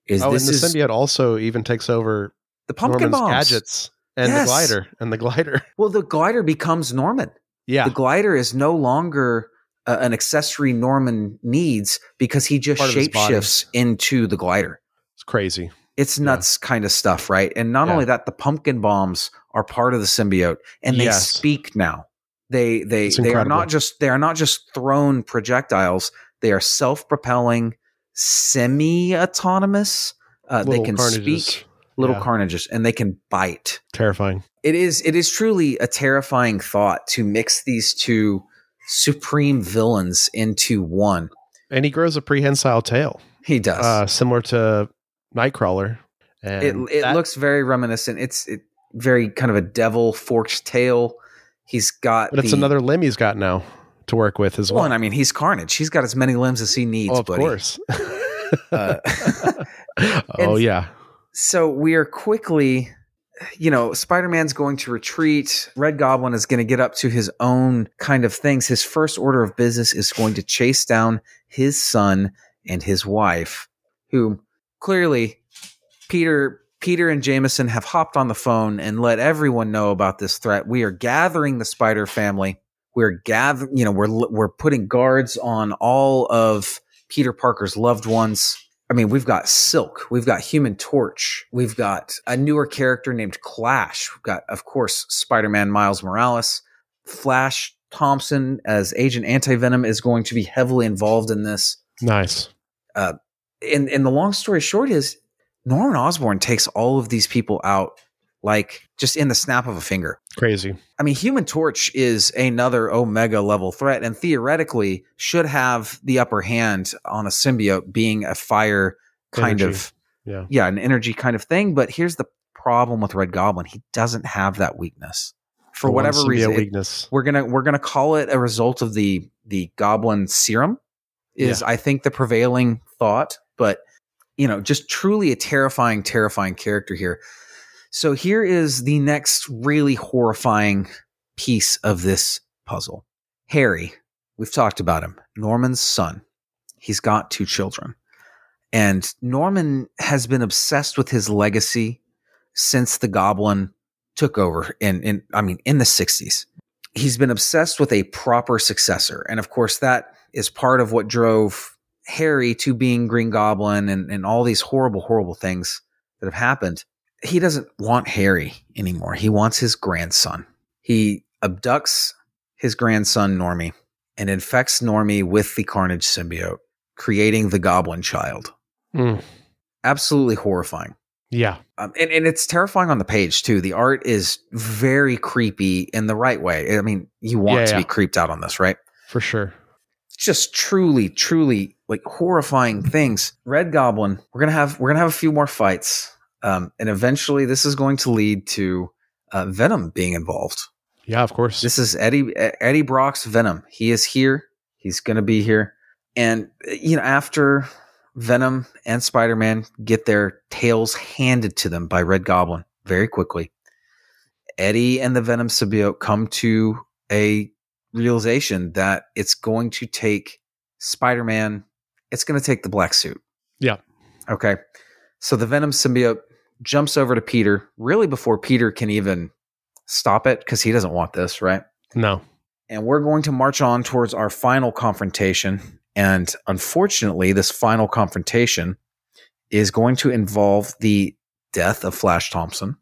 Speaker 3: is
Speaker 2: Oh,
Speaker 3: this
Speaker 2: and the
Speaker 3: is
Speaker 2: symbiote also even takes over
Speaker 3: the pumpkin
Speaker 2: Norman's
Speaker 3: bombs.
Speaker 2: gadgets and
Speaker 3: Yes.
Speaker 2: the glider and the glider.
Speaker 3: Well, the glider becomes Norman.
Speaker 2: Yeah,
Speaker 3: The glider is no longer uh, an accessory Norman needs because he just
Speaker 2: Part of his body.
Speaker 3: shapeshifts into the glider.
Speaker 2: it's crazy.
Speaker 3: It's nuts kind of stuff, right? And not
Speaker 2: Yeah.
Speaker 3: only that, the pumpkin bombs are part of the symbiote and they
Speaker 2: Yes.
Speaker 3: speak now. They they they are not just they are not just thrown projectiles. They are self-propelling, semi-autonomous. Uh, they can
Speaker 2: carnages.
Speaker 3: speak little
Speaker 2: Yeah.
Speaker 3: carnages and they can bite.
Speaker 2: Terrifying.
Speaker 3: It is it is truly a terrifying thought to mix these two supreme villains into one.
Speaker 2: And he grows a prehensile tail,
Speaker 3: He does.
Speaker 2: uh, similar to Nightcrawler. And
Speaker 3: it it
Speaker 2: that-
Speaker 3: looks very reminiscent. It's it, very kind of a devil forked tail. He's got
Speaker 2: but it's another limb he's got now to work with as well.
Speaker 3: one. I mean, he's Carnage. He's got as many limbs as he needs.
Speaker 2: oh, of
Speaker 3: buddy.
Speaker 2: course.
Speaker 3: Uh,
Speaker 2: oh yeah,
Speaker 3: so we are quickly you know spider-man's going to retreat. Red goblin is going to get up to his own kind of things. His first order of business is going to chase down his son and his wife who clearly peter peter and jameson have hopped on the phone and let everyone know about this threat. We are gathering the spider family. We're gather, you know, we're we're putting guards on all of Peter Parker's loved ones. I mean, we've got Silk, we've got Human Torch, we've got a newer character named Clash. We've got, of course, Spider-Man Miles Morales, Flash Thompson as Agent Anti-Venom is going to be heavily involved in this.
Speaker 2: Nice.
Speaker 3: Uh, and and the long story short is Norman Osborn takes all of these people out like just in the snap of a finger.
Speaker 2: Crazy.
Speaker 3: I mean, Human Torch is another Omega level threat and theoretically should have the upper hand on a symbiote being a fire kind
Speaker 2: Energy.
Speaker 3: of,
Speaker 2: Yeah.
Speaker 3: yeah, an energy kind of thing. But here's the problem with Red Goblin he doesn't have that weakness. For whatever reason, it- we're gonna we're gonna call it a result of the the goblin serum is i think the prevailing thought but you know just truly a terrifying terrifying character here so here is the next really horrifying piece of this puzzle harry we've talked about him norman's son he's got two children and norman has been obsessed with his legacy since the goblin took over in, in I mean in the 60s. He's been obsessed with a proper successor. And of course that is part of what drove Harry to being Green Goblin and, and all these horrible, horrible things that have happened. He doesn't want Harry anymore. He wants his grandson. He abducts his grandson Normie and infects Normie with the Carnage symbiote, creating the Goblin Child.
Speaker 2: Mm.
Speaker 3: Absolutely horrifying.
Speaker 2: Yeah.
Speaker 3: Um, and, and it's terrifying on the page too. The art is very creepy in the right way. I mean, you want
Speaker 2: Yeah,
Speaker 3: to
Speaker 2: yeah.
Speaker 3: be creeped out on this, right?
Speaker 2: For sure.
Speaker 3: Just truly, truly like horrifying things. Red Goblin. We're gonna have we're gonna have a few more fights, um, and eventually this is going to lead to uh, Venom being involved.
Speaker 2: Yeah, of course.
Speaker 3: This is Eddie Eddie Brock's Venom. He is here. He's going to be here. And you know, after Venom and Spider-Man get their tails handed to them by Red Goblin very quickly, Eddie and the Venom symbiote come to a realization that it's going to take Spider-Man, it's going to take the black suit.
Speaker 2: Yeah.
Speaker 3: Okay. So the Venom symbiote jumps over to Peter really before Peter can even stop it because he doesn't want this, right?
Speaker 2: no.
Speaker 3: And we're going to march on towards our final confrontation. And unfortunately, this final confrontation is going to involve the death of Flash Thompson.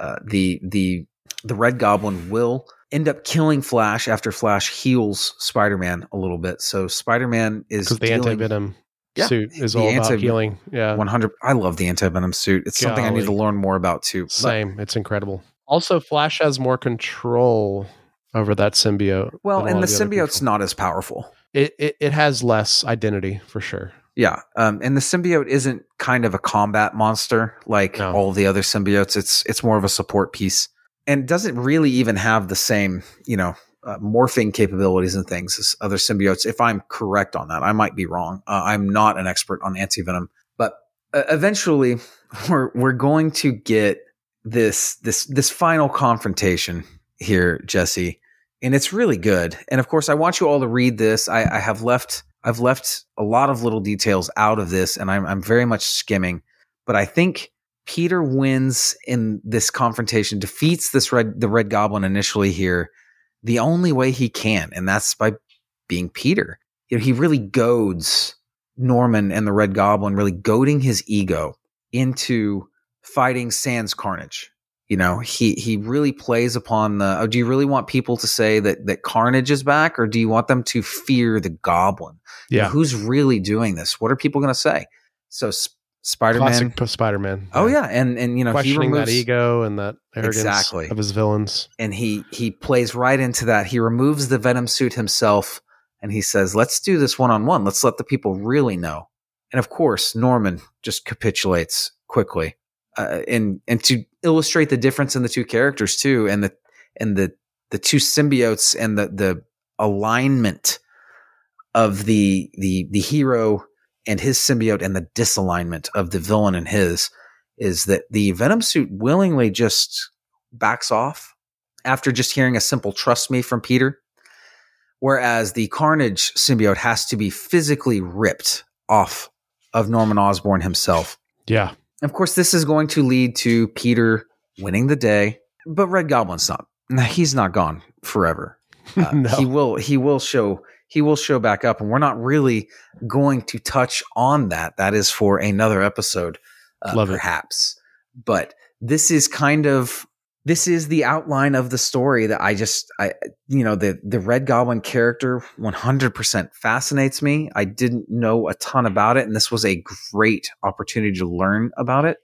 Speaker 3: Uh, the the the Red Goblin will end up killing Flash after Flash heals Spider Man a little bit. So Spider Man is
Speaker 2: Because the anti venom
Speaker 3: Yeah,
Speaker 2: suit is
Speaker 3: the
Speaker 2: all about
Speaker 3: anti-
Speaker 2: healing. Yeah.
Speaker 3: 100 I love the anti-venom suit. It's something I need to learn more about too. But
Speaker 2: Same. It's incredible. Also, Flash has more control over that symbiote.
Speaker 3: well, and
Speaker 2: all
Speaker 3: the symbiote's
Speaker 2: people.
Speaker 3: not as powerful.
Speaker 2: It, it it has less identity for sure.
Speaker 3: Yeah. Um, and the symbiote isn't kind of a combat monster like
Speaker 2: No.
Speaker 3: all the other symbiotes. It's it's more of a support piece and doesn't really even have the same, you know, uh, morphing capabilities and things other symbiotes. If I'm correct on that, I might be wrong. Uh, I'm not an expert on antivenom, but uh, eventually we're we're going to get this this this final confrontation here, Jesse, and it's really good. And of course, I want you all to read this. I, I have left I've left a lot of little details out of this, and I'm I'm very much skimming. But I think Peter wins in this confrontation, defeats this red the Red Goblin initially here, the only way he can, and that's by being Peter. You know, he really goads Norman and the Red Goblin, really goading his ego into fighting Sans Carnage. You know, he he really plays upon the. Oh, do you really want people to say that that Carnage is back, or do you want them to fear the Goblin? You know,
Speaker 2: Yeah.
Speaker 3: who's really doing this? What are people going to say? So Spider Man.
Speaker 2: Classic Spider Man.
Speaker 3: Oh yeah, and and you know he
Speaker 2: Questioning
Speaker 3: removes
Speaker 2: that ego and that arrogance
Speaker 3: Exactly.
Speaker 2: of his villains.
Speaker 3: and he he plays right into that. He removes the Venom suit himself, and he says, "Let's do this one on one. Let's let the people really know." And of course, Norman just capitulates quickly, uh, and and to illustrate the difference in the two characters too, and the and the the two symbiotes and the the alignment of the the the hero and his symbiote and the disalignment of the villain and his is that the Venom suit willingly just backs off after just hearing a simple trust me from Peter. Whereas the Carnage symbiote has to be physically ripped off of Norman Osborn himself.
Speaker 2: Yeah.
Speaker 3: Of course, this is going to lead to Peter winning the day, but Red Goblin's not. He's not gone forever. Uh,
Speaker 2: No.
Speaker 3: He will he will show he will show back up, and we're not really going to touch on that. That is for another episode, uh,
Speaker 2: Love it.
Speaker 3: perhaps. But this is kind of this is the outline of the story that I just I you know the the Red Goblin character 100% fascinates me. I didn't know a ton about it and this was a great opportunity to learn about it.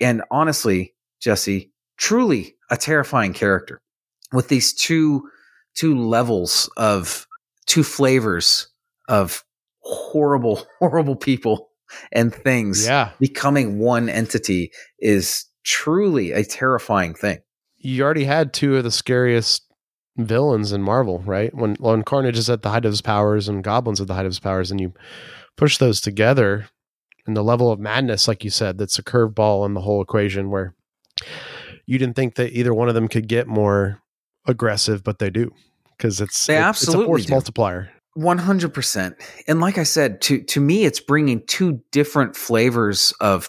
Speaker 3: And honestly, Jesse, truly a terrifying character with these two two levels of two flavors of horrible horrible people and things
Speaker 2: Yeah.
Speaker 3: becoming one entity is truly a terrifying thing.
Speaker 2: You already had two of the scariest villains in Marvel, right? When when Carnage is at the height of his powers and Goblin's at the height of his powers, and you push those together and the level of madness, like you said, that's a curveball in the whole equation where you didn't think that either one of them could get more aggressive, but they do. Because it's
Speaker 3: They
Speaker 2: it-
Speaker 3: absolutely
Speaker 2: it's a force
Speaker 3: do.
Speaker 2: multiplier.
Speaker 3: 100%. And like I said, to to me it's bringing two different flavors of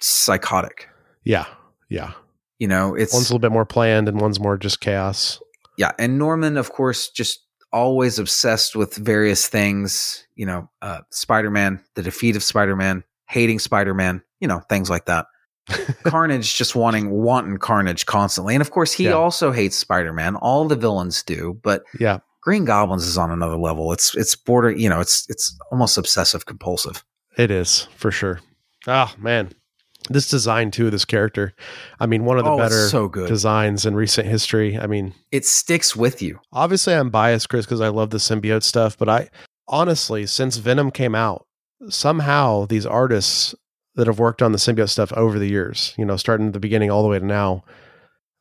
Speaker 3: psychotic.
Speaker 2: Yeah. Yeah.
Speaker 3: You know, it's
Speaker 2: One's a little bit more planned and one's more just chaos.
Speaker 3: yeah, and Norman of course just always obsessed with various things, you know, uh Spider-Man, the defeat of Spider-Man, hating Spider-Man, you know, things like that. Carnage just wanting wanting Carnage constantly. And of course he
Speaker 2: Yeah.
Speaker 3: also hates Spider-Man. All the villains do, but
Speaker 2: Yeah.
Speaker 3: Green Goblins is on another level. It's it's border, you know, it's it's almost obsessive compulsive.
Speaker 2: It is for sure. Oh man, this design too of this character. I mean, one of the
Speaker 3: Oh,
Speaker 2: better
Speaker 3: so good.
Speaker 2: designs in recent history. I mean,
Speaker 3: It sticks with you.
Speaker 2: obviously I'm biased, Chris, because I love the symbiote stuff. But I honestly, since Venom came out, somehow these artists that have worked on the symbiote stuff over the years, you know, starting at the beginning all the way to now,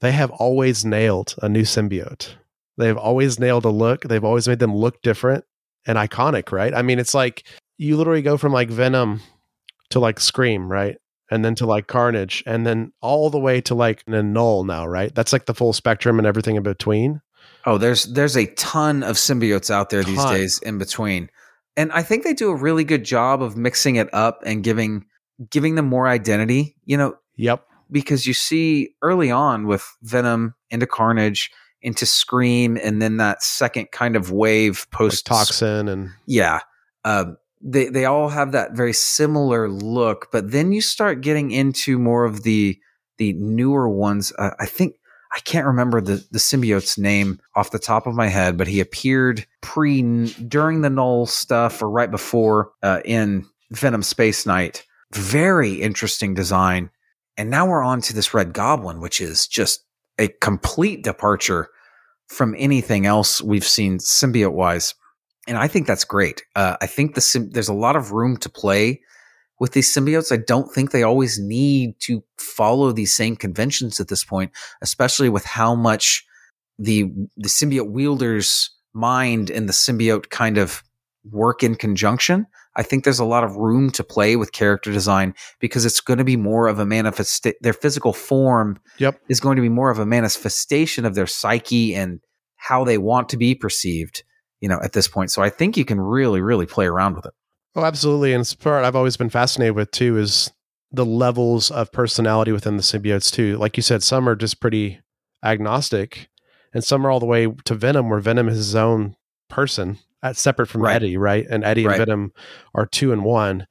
Speaker 2: they have always nailed a new symbiote. They've always nailed a look. They've always made them look different and iconic, right? I mean, it's like you literally go from like Venom to like Scream, right? And then to like Carnage, and then all the way to like a Knull now, right? That's like the full spectrum and everything in between.
Speaker 3: Oh, there's there's a ton of symbiotes out there these days in between. And I think they do a really good job of mixing it up and giving giving them more identity, you know,
Speaker 2: Yep.
Speaker 3: because you see early on with Venom into Carnage into Scream and then that second kind of wave
Speaker 2: Like
Speaker 3: post
Speaker 2: toxin and
Speaker 3: yeah. Um, they they all have that very similar look but then you start getting into more of the the newer ones. Uh, i think i can't remember the the symbiote's name off the top of my head but he appeared pre during the Knull stuff or right before uh, in venom space knight very interesting design and now we're on to this red goblin which is just a complete departure from anything else we've seen symbiote wise and I think that's great. Uh, I think the sym- there's a lot of room to play with these symbiotes. I don't think they always need to follow these same conventions at this point, especially with how much the the symbiote wielder's mind and the symbiote kind of work in conjunction. I think there's a lot of room to play with character design because it's going to be more of a manifest. Their physical form
Speaker 2: Yep.
Speaker 3: is going to be more of a manifestation of their psyche and how they want to be perceived you know, at this point. So I think you can really, really play around with it.
Speaker 2: Oh, absolutely. And it's part I've always been fascinated with too is the levels of personality within the symbiotes too. Like you said, some are just pretty agnostic, and some are all the way to Venom, where Venom is his own person, separate from
Speaker 3: Right.
Speaker 2: Eddie, right? And Eddie
Speaker 3: Right.
Speaker 2: and Venom are two and one.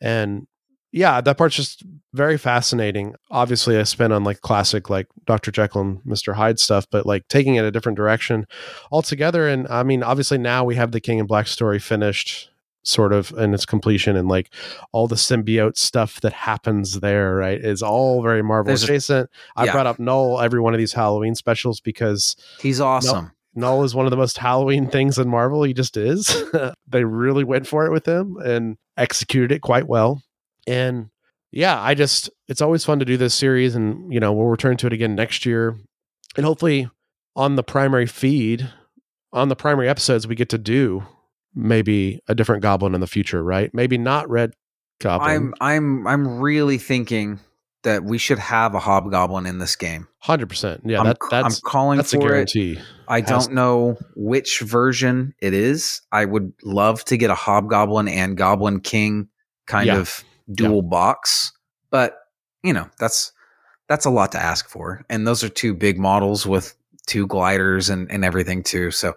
Speaker 2: And yeah, that part's just very fascinating. Obviously, I spent on like classic like Dr. Jekyll and Mr. Hyde stuff, but like taking it a different direction altogether. And I mean, obviously now we have the King in Black story finished sort of in its completion and like all the symbiote stuff that happens there, right, is all very Marvel
Speaker 3: There's a-
Speaker 2: adjacent. I brought up Knull every one of these Halloween specials because
Speaker 3: He's awesome.
Speaker 2: Knull is one of the most Halloween things in Marvel. He just is. they really went for it with him and executed it quite well. And yeah, I just it's always fun to do this series and you know, we'll return to it again next year. And hopefully on the primary feed, on the primary episodes we get to do maybe a different goblin in the future, right? Maybe not red goblin.
Speaker 3: I'm I'm I'm really thinking that we should have a hobgoblin in this game.
Speaker 2: 100%. Yeah,
Speaker 3: I'm,
Speaker 2: that
Speaker 3: I'm
Speaker 2: that's
Speaker 3: calling
Speaker 2: that's a
Speaker 3: for it.
Speaker 2: guarantee.
Speaker 3: I
Speaker 2: Has-
Speaker 3: don't know which version it is. I would love to get a hobgoblin and goblin king kind
Speaker 2: Yeah.
Speaker 3: of dual box, but you know, that's that's a lot to ask for. And those are two big models with two gliders and, and everything too. So,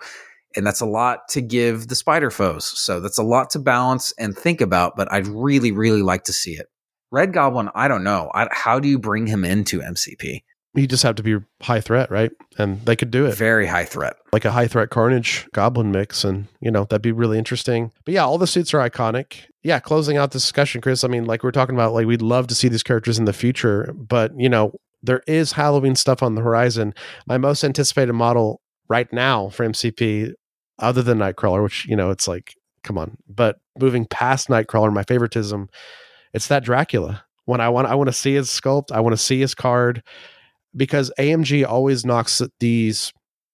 Speaker 3: and that's a lot to give the spider foes. So that's a lot to balance and think about, but I'd really, really like to see it. Red Goblin, I don't know. I, how do you bring him into MCP?
Speaker 2: You just have to be high threat, right? And they could do it.
Speaker 3: Very high threat.
Speaker 2: Like a high threat carnage goblin mix. And, you know, that'd be really interesting. But yeah, all the suits are iconic. Yeah, closing out this discussion, Chris. I mean, like we're talking about, like we'd love to see these characters in the future, but, you know, there is Halloween stuff on the horizon. My most anticipated model right now for MCP, other than Nightcrawler, which, you know, it's like, come on. But moving past Nightcrawler, my favoritism, it's that Dracula. When I want I want to see his sculpt, I want to see his card because AMG always knocks these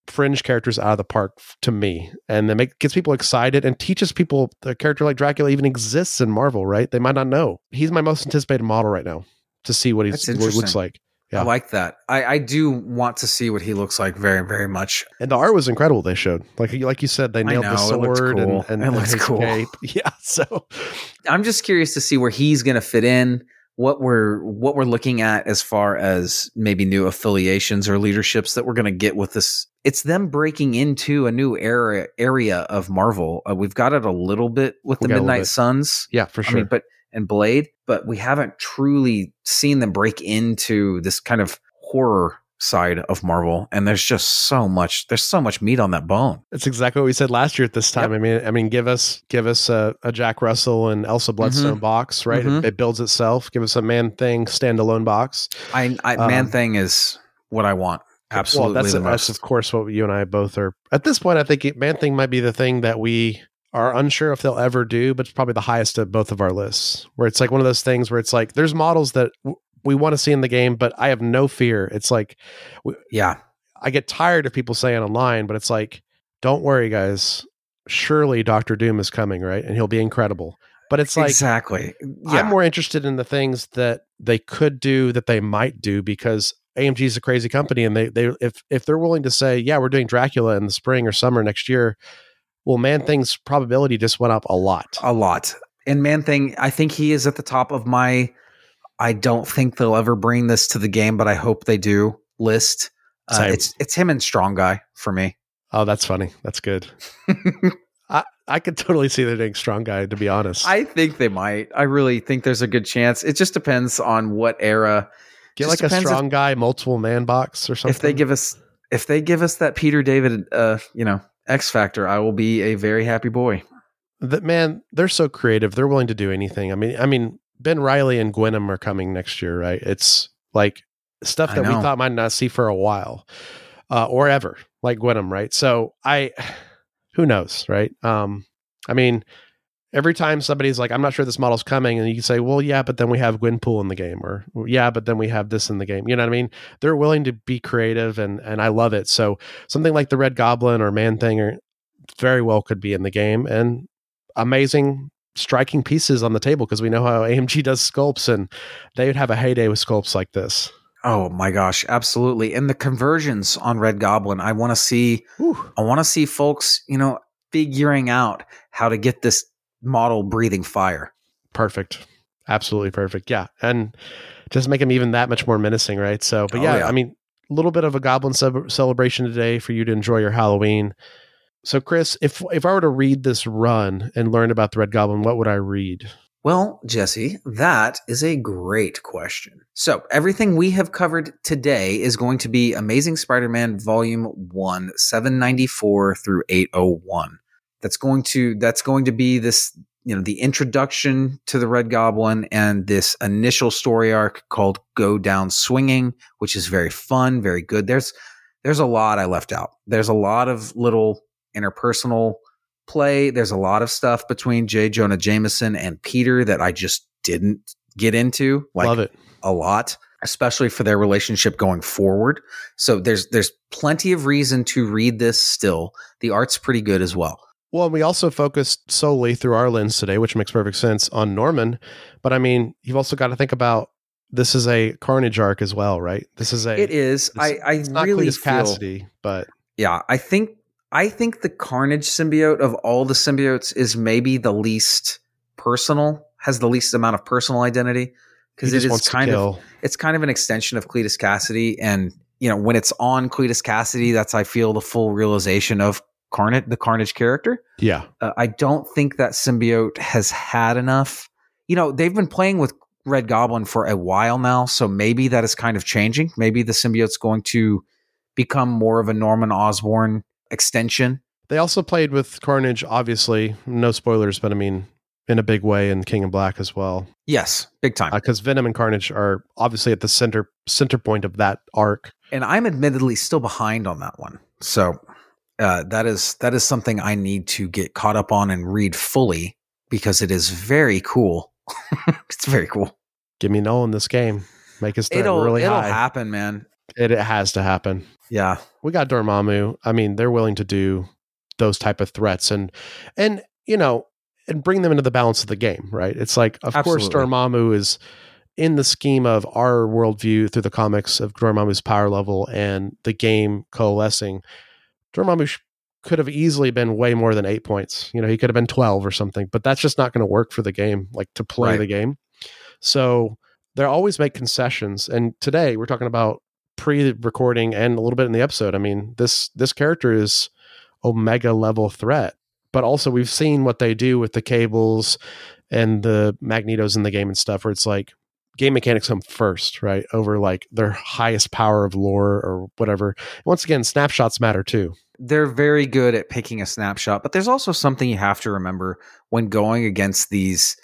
Speaker 2: fringe characters out of the park to me and then make gets people excited and teaches people the character like Dracula even exists in Marvel, right? They might not know. He's my most anticipated model right now to see what he looks like.
Speaker 3: Yeah. I like that. I, I do want to see what he looks like very, very much.
Speaker 2: And the art was incredible. They showed, like, like you said, they nailed know, the sword cool. and, and,
Speaker 3: it looks cool.
Speaker 2: Cape. Yeah. So
Speaker 3: I'm just curious to see where he's going to fit in what we're what we're looking at as far as maybe new affiliations or leaderships that we're going to get with this it's them breaking into a new area area of marvel uh, we've got it a little bit with the midnight suns
Speaker 2: yeah for sure
Speaker 3: I mean, but and blade but we haven't truly seen them break into this kind of horror side of Marvel, and there's just so much. There's so much meat on that bone.
Speaker 2: That's exactly what we said last year at this time. Yep. I mean, I mean, give us give us a, a Jack Russell and Elsa mm-hmm. Bloodstone mm-hmm. box, right? Mm-hmm. It, it, builds itself. Give us a Man Thing standalone box.
Speaker 3: I, I um, Man Thing is what I want. Absolutely,
Speaker 2: well, that's, that's of course what you and I both are. At this point, I think Man Thing might be the thing that we are unsure if they'll ever do, but it's probably the highest of both of our lists. Where it's like one of those things where it's like there's models that we want to see in the game, but I have no fear. It's like,
Speaker 3: yeah,
Speaker 2: I get tired of people saying online, but it's like, don't worry, guys. Surely Doctor Doom is coming, right? And he'll be incredible. But it's like
Speaker 3: exactly.
Speaker 2: Yeah. I'm more interested in the things that they could do that they might do because AMG is a crazy company, and they they if if they're willing to say, yeah, we're doing Dracula in the spring or summer next year, well, Man Thing's probability just went up a lot,
Speaker 3: a lot. And Man Thing, I think he is at the top of my I don't think they'll ever bring this to the game, but I hope they do. List. Uh, it's it's him and Strong Guy for me.
Speaker 2: Oh, that's funny. That's good. I I could totally see them doing Strong Guy. To be honest,
Speaker 3: I think they might. I really think there's a good chance. It just depends on what era.
Speaker 2: Get like a Strong if, Guy multiple man box or something.
Speaker 3: If they give us if they give us that Peter David, uh, you know, X Factor, I will be a very happy boy.
Speaker 2: That man, they're so creative. They're willing to do anything. I mean, I mean, Ben Reilly and Gwenom are coming next year, right? It's like stuff that we thought might not see for a while uh, or ever, like Gwenom, right? So I, who knows, right? Um, I mean, every time somebody's like, I'm not sure this model's coming, and you say, well, yeah, but then we have Gwenpool in the game, or yeah, but then we have this in the game. You know what I mean? They're willing to be creative, and and I love it. So something like the Red Goblin or Man Thing or very well could be in the game, and amazing striking pieces on the table because we know how AMG does sculpts and they would have a heyday with sculpts like this.
Speaker 3: Oh my gosh, absolutely. And the conversions on Red Goblin, I want to see Whew. I want to see folks, you know, figuring out how to get this model breathing fire.
Speaker 2: Perfect. Absolutely perfect. Yeah. And just make him even that much more menacing, right? So, but oh, yeah, yeah, I mean, a little bit of a goblin ce- celebration today for you to enjoy your Halloween. So, Chris, if if I were to read this run and learn about the Red Goblin, what would I read?
Speaker 3: Well, Jesse, that is a great question. So, everything we have covered today is going to be Amazing Spider Man Volume 1, 794 through 801. That's going to that's going to be this, you know, the introduction to the Red Goblin and this initial story arc called Go Down Swinging, which is very fun, very good. There's there's a lot I left out. There's a lot of little interpersonal play. There's a lot of stuff between J. Jonah Jameson and Peter that I just didn't get into.
Speaker 2: Like Love it.
Speaker 3: A lot, especially for their relationship going forward. So there's there's plenty of reason to read this still. The art's pretty good as well.
Speaker 2: Well, we also focused solely through our lens today, which makes perfect sense on Norman. But I mean, you've also got to think about this is a Carnage arc as well, right? This is a.
Speaker 3: It is. I I
Speaker 2: it's
Speaker 3: really
Speaker 2: feel, Kasady, but
Speaker 3: yeah, I think I think the Carnage symbiote of all the symbiotes is maybe the least personal, has the least amount of personal identity because it is kind of it's kind of an extension of Cletus Kasady, and you know, when it's on Cletus Kasady, that's I feel the full realization of Carnage, the Carnage character.
Speaker 2: Yeah.
Speaker 3: Uh, I don't think that symbiote has had enough. You know, they've been playing with Red Goblin for a while now, so maybe that is kind of changing. Maybe the symbiote's going to become more of a Norman Osborn extension.
Speaker 2: They also played with Carnage, obviously. No spoilers, but I mean, in a big way in King in Black as well.
Speaker 3: Yes, big time.
Speaker 2: Because uh, Venom and Carnage are obviously at the center center point of that arc.
Speaker 3: And I'm admittedly still behind on that one. So uh, that is that is something I need to get caught up on and read fully because it is very cool. it's very cool.
Speaker 2: Give me no in this game. Make us
Speaker 3: it'll,
Speaker 2: really
Speaker 3: it'll
Speaker 2: high.
Speaker 3: happen, man.
Speaker 2: It, it has to happen.
Speaker 3: Yeah,
Speaker 2: we got Dormammu. I mean, they're willing to do those type of threats and and you know and bring them into the balance of the game, right? It's like, of Absolutely. course, Dormammu is in the scheme of our worldview through the comics of Dormammu's power level and the game coalescing. Dormammu could have easily been way more than eight points. You know, he could have been 12 or something, but that's just not going to work for the game, like to play right. the game. So they always make concessions. And today we're talking about pre-recording and a little bit in the episode. I mean, this this character is omega level threat, but also we've seen what they do with the cables and the magnetos in the game and stuff where it's like game mechanics come first, right? Over like their highest power of lore or whatever. Once again, snapshots matter too
Speaker 3: they're very good at picking a snapshot, but there's also something you have to remember when going against these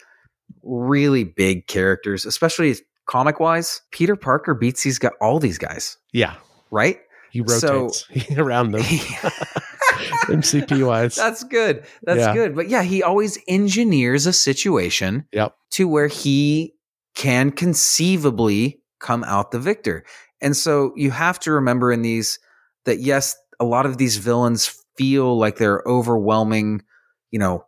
Speaker 3: really big characters, especially comic wise. Peter Parker beats these got all these guys.
Speaker 2: Yeah.
Speaker 3: Right?
Speaker 2: He rotates so, around them. MCP wise.
Speaker 3: That's good. That's yeah. good. But yeah, he always engineers a situation
Speaker 2: yep.
Speaker 3: to where he can conceivably come out the victor. And so you have to remember in these that yes, a lot of these villains feel like they're overwhelming, you know,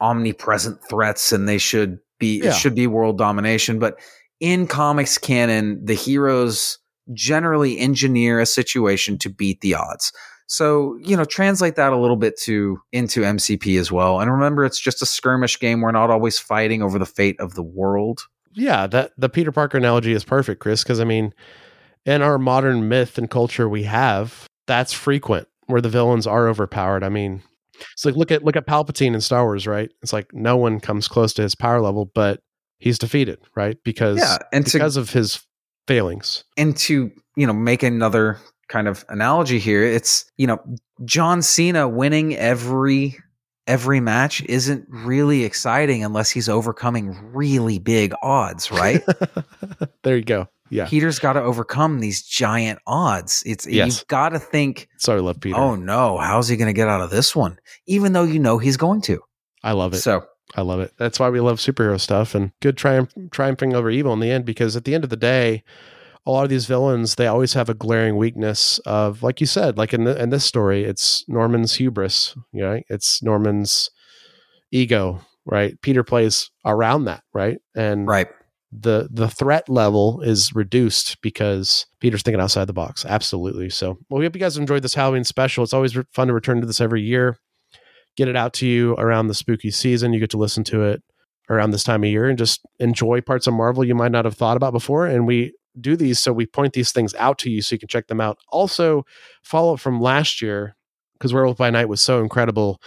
Speaker 3: omnipresent threats and they should be yeah. it should be world domination, but in comics canon, the heroes generally engineer a situation to beat the odds. So, you know, translate that a little bit to into MCP as well. And remember it's just a skirmish game. We're not always fighting over the fate of the world.
Speaker 2: Yeah, that the Peter Parker analogy is perfect, Chris, because I mean, in our modern myth and culture we have, that's frequent where the villains are overpowered. I mean, it's like look at look at Palpatine in Star Wars, right? It's like no one comes close to his power level, but he's defeated, right? Because yeah, and because to, of his failings.
Speaker 3: And to you know make another kind of analogy here, it's you know John Cena winning every every match isn't really exciting unless he's overcoming really big odds, right?
Speaker 2: there you go. Yeah.
Speaker 3: Peter's got to overcome these giant odds. It's yes. you've got to think.
Speaker 2: Sorry, love Peter.
Speaker 3: Oh no, how's he going to get out of this one? Even though you know he's going to.
Speaker 2: I love it.
Speaker 3: So
Speaker 2: I love it. That's why we love superhero stuff and good triumph, triumphing over evil in the end. Because at the end of the day, a lot of these villains they always have a glaring weakness of, like you said, like in the, in this story, it's Norman's hubris. Right? It's Norman's ego. Right? Peter plays around that. Right? And
Speaker 3: right
Speaker 2: the the threat level is reduced because Peter's thinking outside the box. Absolutely. So, well, we hope you guys enjoyed this Halloween special. It's always fun to return to this every year. Get it out to you around the spooky season. You get to listen to it around this time of year and just enjoy parts of Marvel you might not have thought about before. And we do these so we point these things out to you so you can check them out. Also, follow up from last year because Werewolf by Night was so incredible.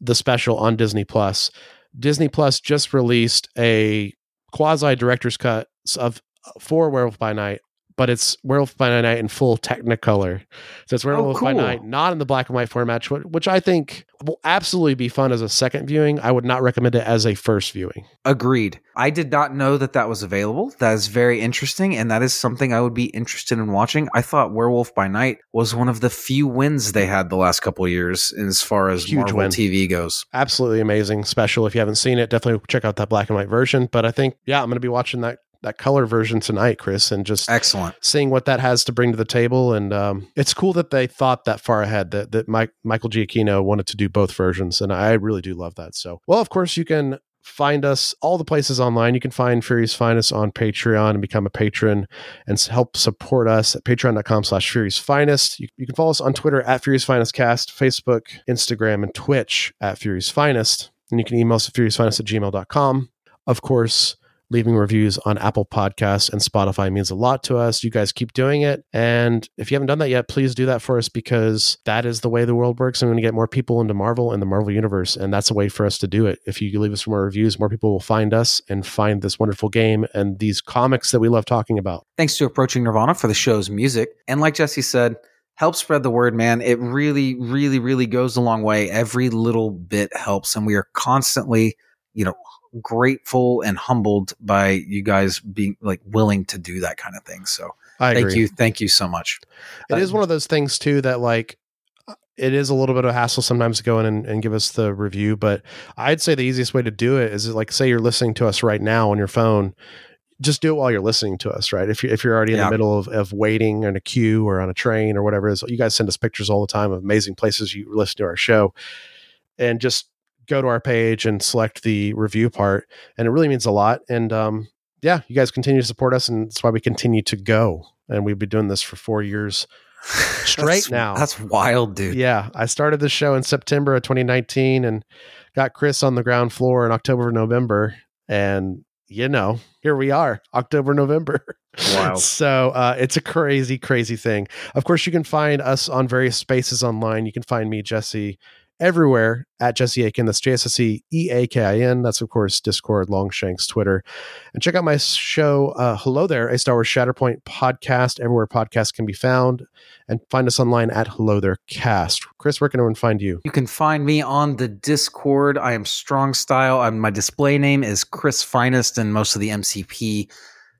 Speaker 2: The special on Disney Plus. Disney Plus just released a quasi director's cut of uh, for Werewolf by Night, but it's Werewolf by Night in full Technicolor. So it's oh, Werewolf oh, cool. by Night, not in the black and white format, which I think will absolutely be fun as a second viewing. I would not recommend it as a first viewing.
Speaker 3: Agreed. I did not know that that was available. That is very interesting, and that is something I would be interested in watching. I thought Werewolf by Night was one of the few wins they had the last couple years as far as Huge Marvel win. TV goes.
Speaker 2: Absolutely amazing special. If you haven't seen it, definitely check out that black and white version. But I think, yeah, I'm going to be watching that that color version tonight, Chris, and just
Speaker 3: excellent
Speaker 2: seeing what that has to bring to the table. And um, it's cool that they thought that far ahead that that Mike, Michael Giacchino wanted to do both versions, and I really do love that. So, well, of course, you can find us all the places online. You can find Fury's Finest on Patreon and become a patron and help support us at patreon.com slash Fury's Finest. You, you, can follow us on Twitter at Fury's Finest Cast, Facebook, Instagram, and Twitch at Fury's Finest. And you can email us at Fury's Finest at gmail.com. Of course, leaving reviews on Apple Podcasts and Spotify means a lot to us. You guys keep doing it. And if you haven't done that yet, please do that for us because that is the way the world works. I'm going to get more people into Marvel and the Marvel Universe. And that's a way for us to do it. If you leave us more reviews, more people will find us and find this wonderful game and these comics that we love talking about.
Speaker 3: Thanks to Approaching Nirvana for the show's music. And like Jesse said, help spread the word, man. It really, really, really goes a long way. Every little bit helps. And we are constantly, you know, grateful and humbled by you guys being like willing to do that kind of thing. So
Speaker 2: I
Speaker 3: thank
Speaker 2: agree.
Speaker 3: you. Thank you so much.
Speaker 2: It
Speaker 3: Uh,
Speaker 2: is one of those things too that like it is a little bit of a hassle sometimes to go in and, and give us the review, but I'd say the easiest way to do it is like say you're listening to us right now on your phone, just do it while you're listening to us, right? If you if you're already in
Speaker 3: Yeah.
Speaker 2: the middle of, of waiting in a queue or on a train or whatever it is, you guys send us pictures all the time of amazing places you listen to our show, and just go to our page and select the review part, and it really means a lot. And um, yeah, you guys continue to support us, and that's why we continue to go. And we've been doing this for four years straight
Speaker 3: That's-
Speaker 2: now.
Speaker 3: That's wild, dude.
Speaker 2: Yeah, I started the show in September of 2019 and got Chris on the ground floor in October, November, and you know, here we are, October, November.
Speaker 3: Wow.
Speaker 2: so uh, it's a crazy, crazy thing. Of course, you can find us on various spaces online. You can find me, Jesse, everywhere at Jesse Aiken. That's J S S E E A K I N. That's, of course, Discord, Longshanks, Twitter. And check out my show, uh, Hello There, a Star Wars Shatterpoint podcast, everywhere podcasts can be found. And find us online at Hello There Cast. Chris, where can everyone find you?
Speaker 3: You can find me on the Discord. I am Strong Style. I'm, my display name is Chris Finest and most of the MCP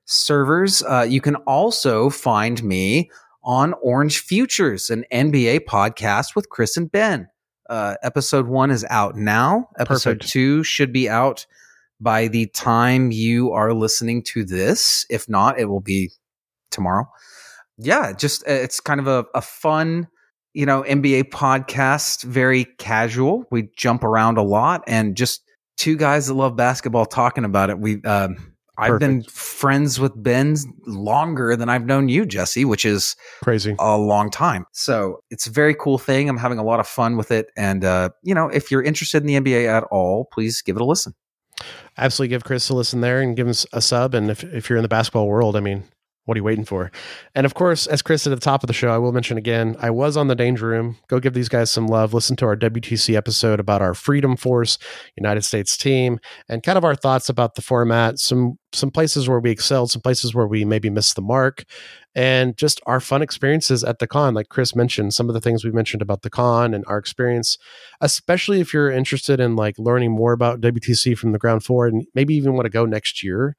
Speaker 3: servers. Uh, you can also find me on Orange Futures, an NBA podcast with Chris and Ben. Uh, episode one is out now. Episode
Speaker 2: Perfect.
Speaker 3: two should be out by the time you are listening to this. If not, it will be tomorrow. Yeah, just uh, it's kind of a, a fun, you know, NBA podcast, very casual. We jump around a lot and just two guys that love basketball talking about it. We um I've been friends with Ben longer than I've known you, Jesse, which is
Speaker 2: Crazy.
Speaker 3: a long time. So it's a very cool thing. I'm having a lot of fun with it. And, uh, you know, if you're interested in the NBA at all, please give it a listen.
Speaker 2: Absolutely give Chris a listen there and give him a sub. And if, if you're in the basketball world, I mean, what are you waiting for? And of course, as Chris said at the top of the show, I will mention again, I was on the Danger Room. Go give these guys some love. Listen to our WTC episode about our Freedom Force United States team and kind of our thoughts about the format, some some places where we excelled, some places where we maybe missed the mark, and just our fun experiences at the con. Like Chris mentioned, some of the things we mentioned about the con and our experience, especially if you're interested in like learning more about WTC from the ground floor and maybe even want to go next year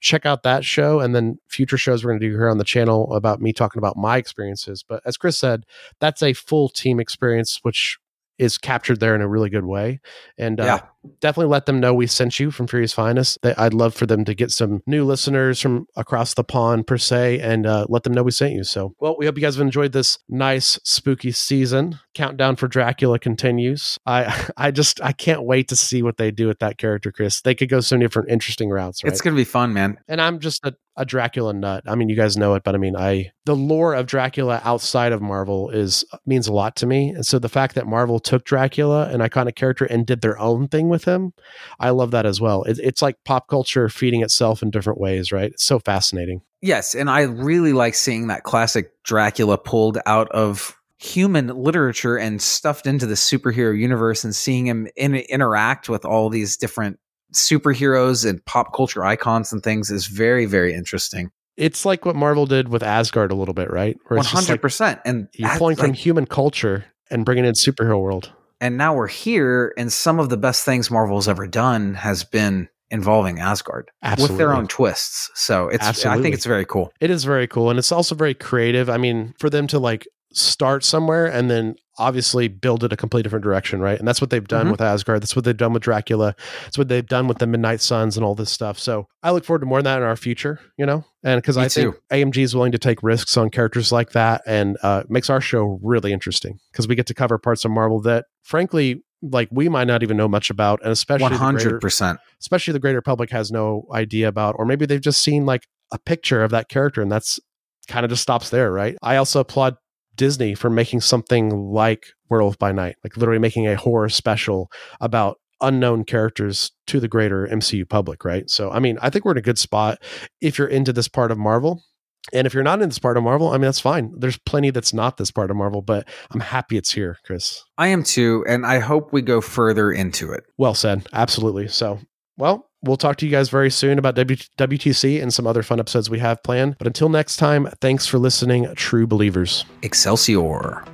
Speaker 2: check out that show and then future shows we're going to do here on the channel about me talking about my experiences. But as chris said that's a full team experience which is captured there in a really good way. And uh,
Speaker 3: Yeah.
Speaker 2: definitely let them know we sent you from Fury's Finest. That i'd love for them to get some new listeners from across the pond per se and uh, let them know we sent you. So well we hope you guys have enjoyed this nice spooky season countdown for dracula continues i i just i can't wait to see what they do with that character chris they could go so many different interesting routes right
Speaker 3: It's going to be fun, man.
Speaker 2: and I'm just a, a Dracula nut. I mean, you guys know it, but I mean, I the lore of Dracula outside of Marvel is means a lot to me. And so the fact that Marvel took Dracula, an iconic character, and did their own thing with him, I love that as well. It, it's like pop culture feeding itself in different ways, right? It's so fascinating.
Speaker 3: Yes, and I really like seeing that classic Dracula pulled out of human literature and stuffed into the superhero universe and seeing him in, interact with all these different superheroes and pop culture icons and things is very very interesting.
Speaker 2: It's like what Marvel did with Asgard a little bit, right? Where
Speaker 3: One
Speaker 2: it's just
Speaker 3: hundred
Speaker 2: like
Speaker 3: percent. And
Speaker 2: you're pulling from human culture and bringing in superhero world.
Speaker 3: and now we're here, and some of the best things Marvel's ever done has been involving Asgard
Speaker 2: Absolutely.
Speaker 3: with their own twists. So it's I think it's very cool.
Speaker 2: It is very cool. And it's also very creative. I mean, for them to like start somewhere and then obviously build it a completely different direction, right? And that's what they've done
Speaker 3: Mhm.
Speaker 2: with Asgard. That's what they've done with Dracula. That's what they've done with the Midnight Suns and all this stuff. So I look forward to more of that in our future, you know? And because I think. AMG is willing to take risks on characters like that and uh, makes our show really interesting because we get to cover parts of Marvel that, frankly, like we might not even know much about, and especially
Speaker 3: One
Speaker 2: the greater-
Speaker 3: hundred percent.
Speaker 2: especially the greater public has no idea about, or maybe they've just seen like a picture of that character and that's kind of just stops there, right? I also applaud Disney for making something like Werewolf by Night, like literally making a horror special about unknown characters to the greater MCU public, right? So, I mean, I think we're in a good spot if you're into this part of Marvel. And if you're not in this part of Marvel, I mean, that's fine. There's plenty that's not this part of Marvel, but I'm happy it's here, Chris.
Speaker 3: I am too. And I hope we go further into it.
Speaker 2: Well said. Absolutely. So, well, we'll talk to you guys very soon about w- WTC and some other fun episodes we have planned. But until next time, thanks for listening, true believers.
Speaker 3: Excelsior.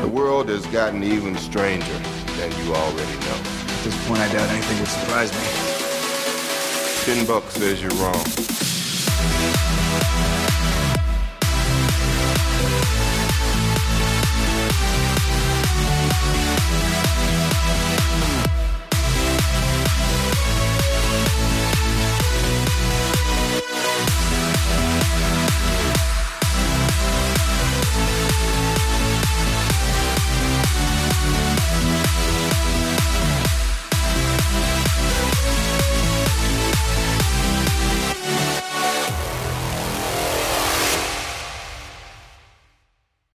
Speaker 1: The world has gotten even stranger than you already know.
Speaker 4: At this point, I doubt anything would surprise me.
Speaker 1: Ten bucks says you're wrong.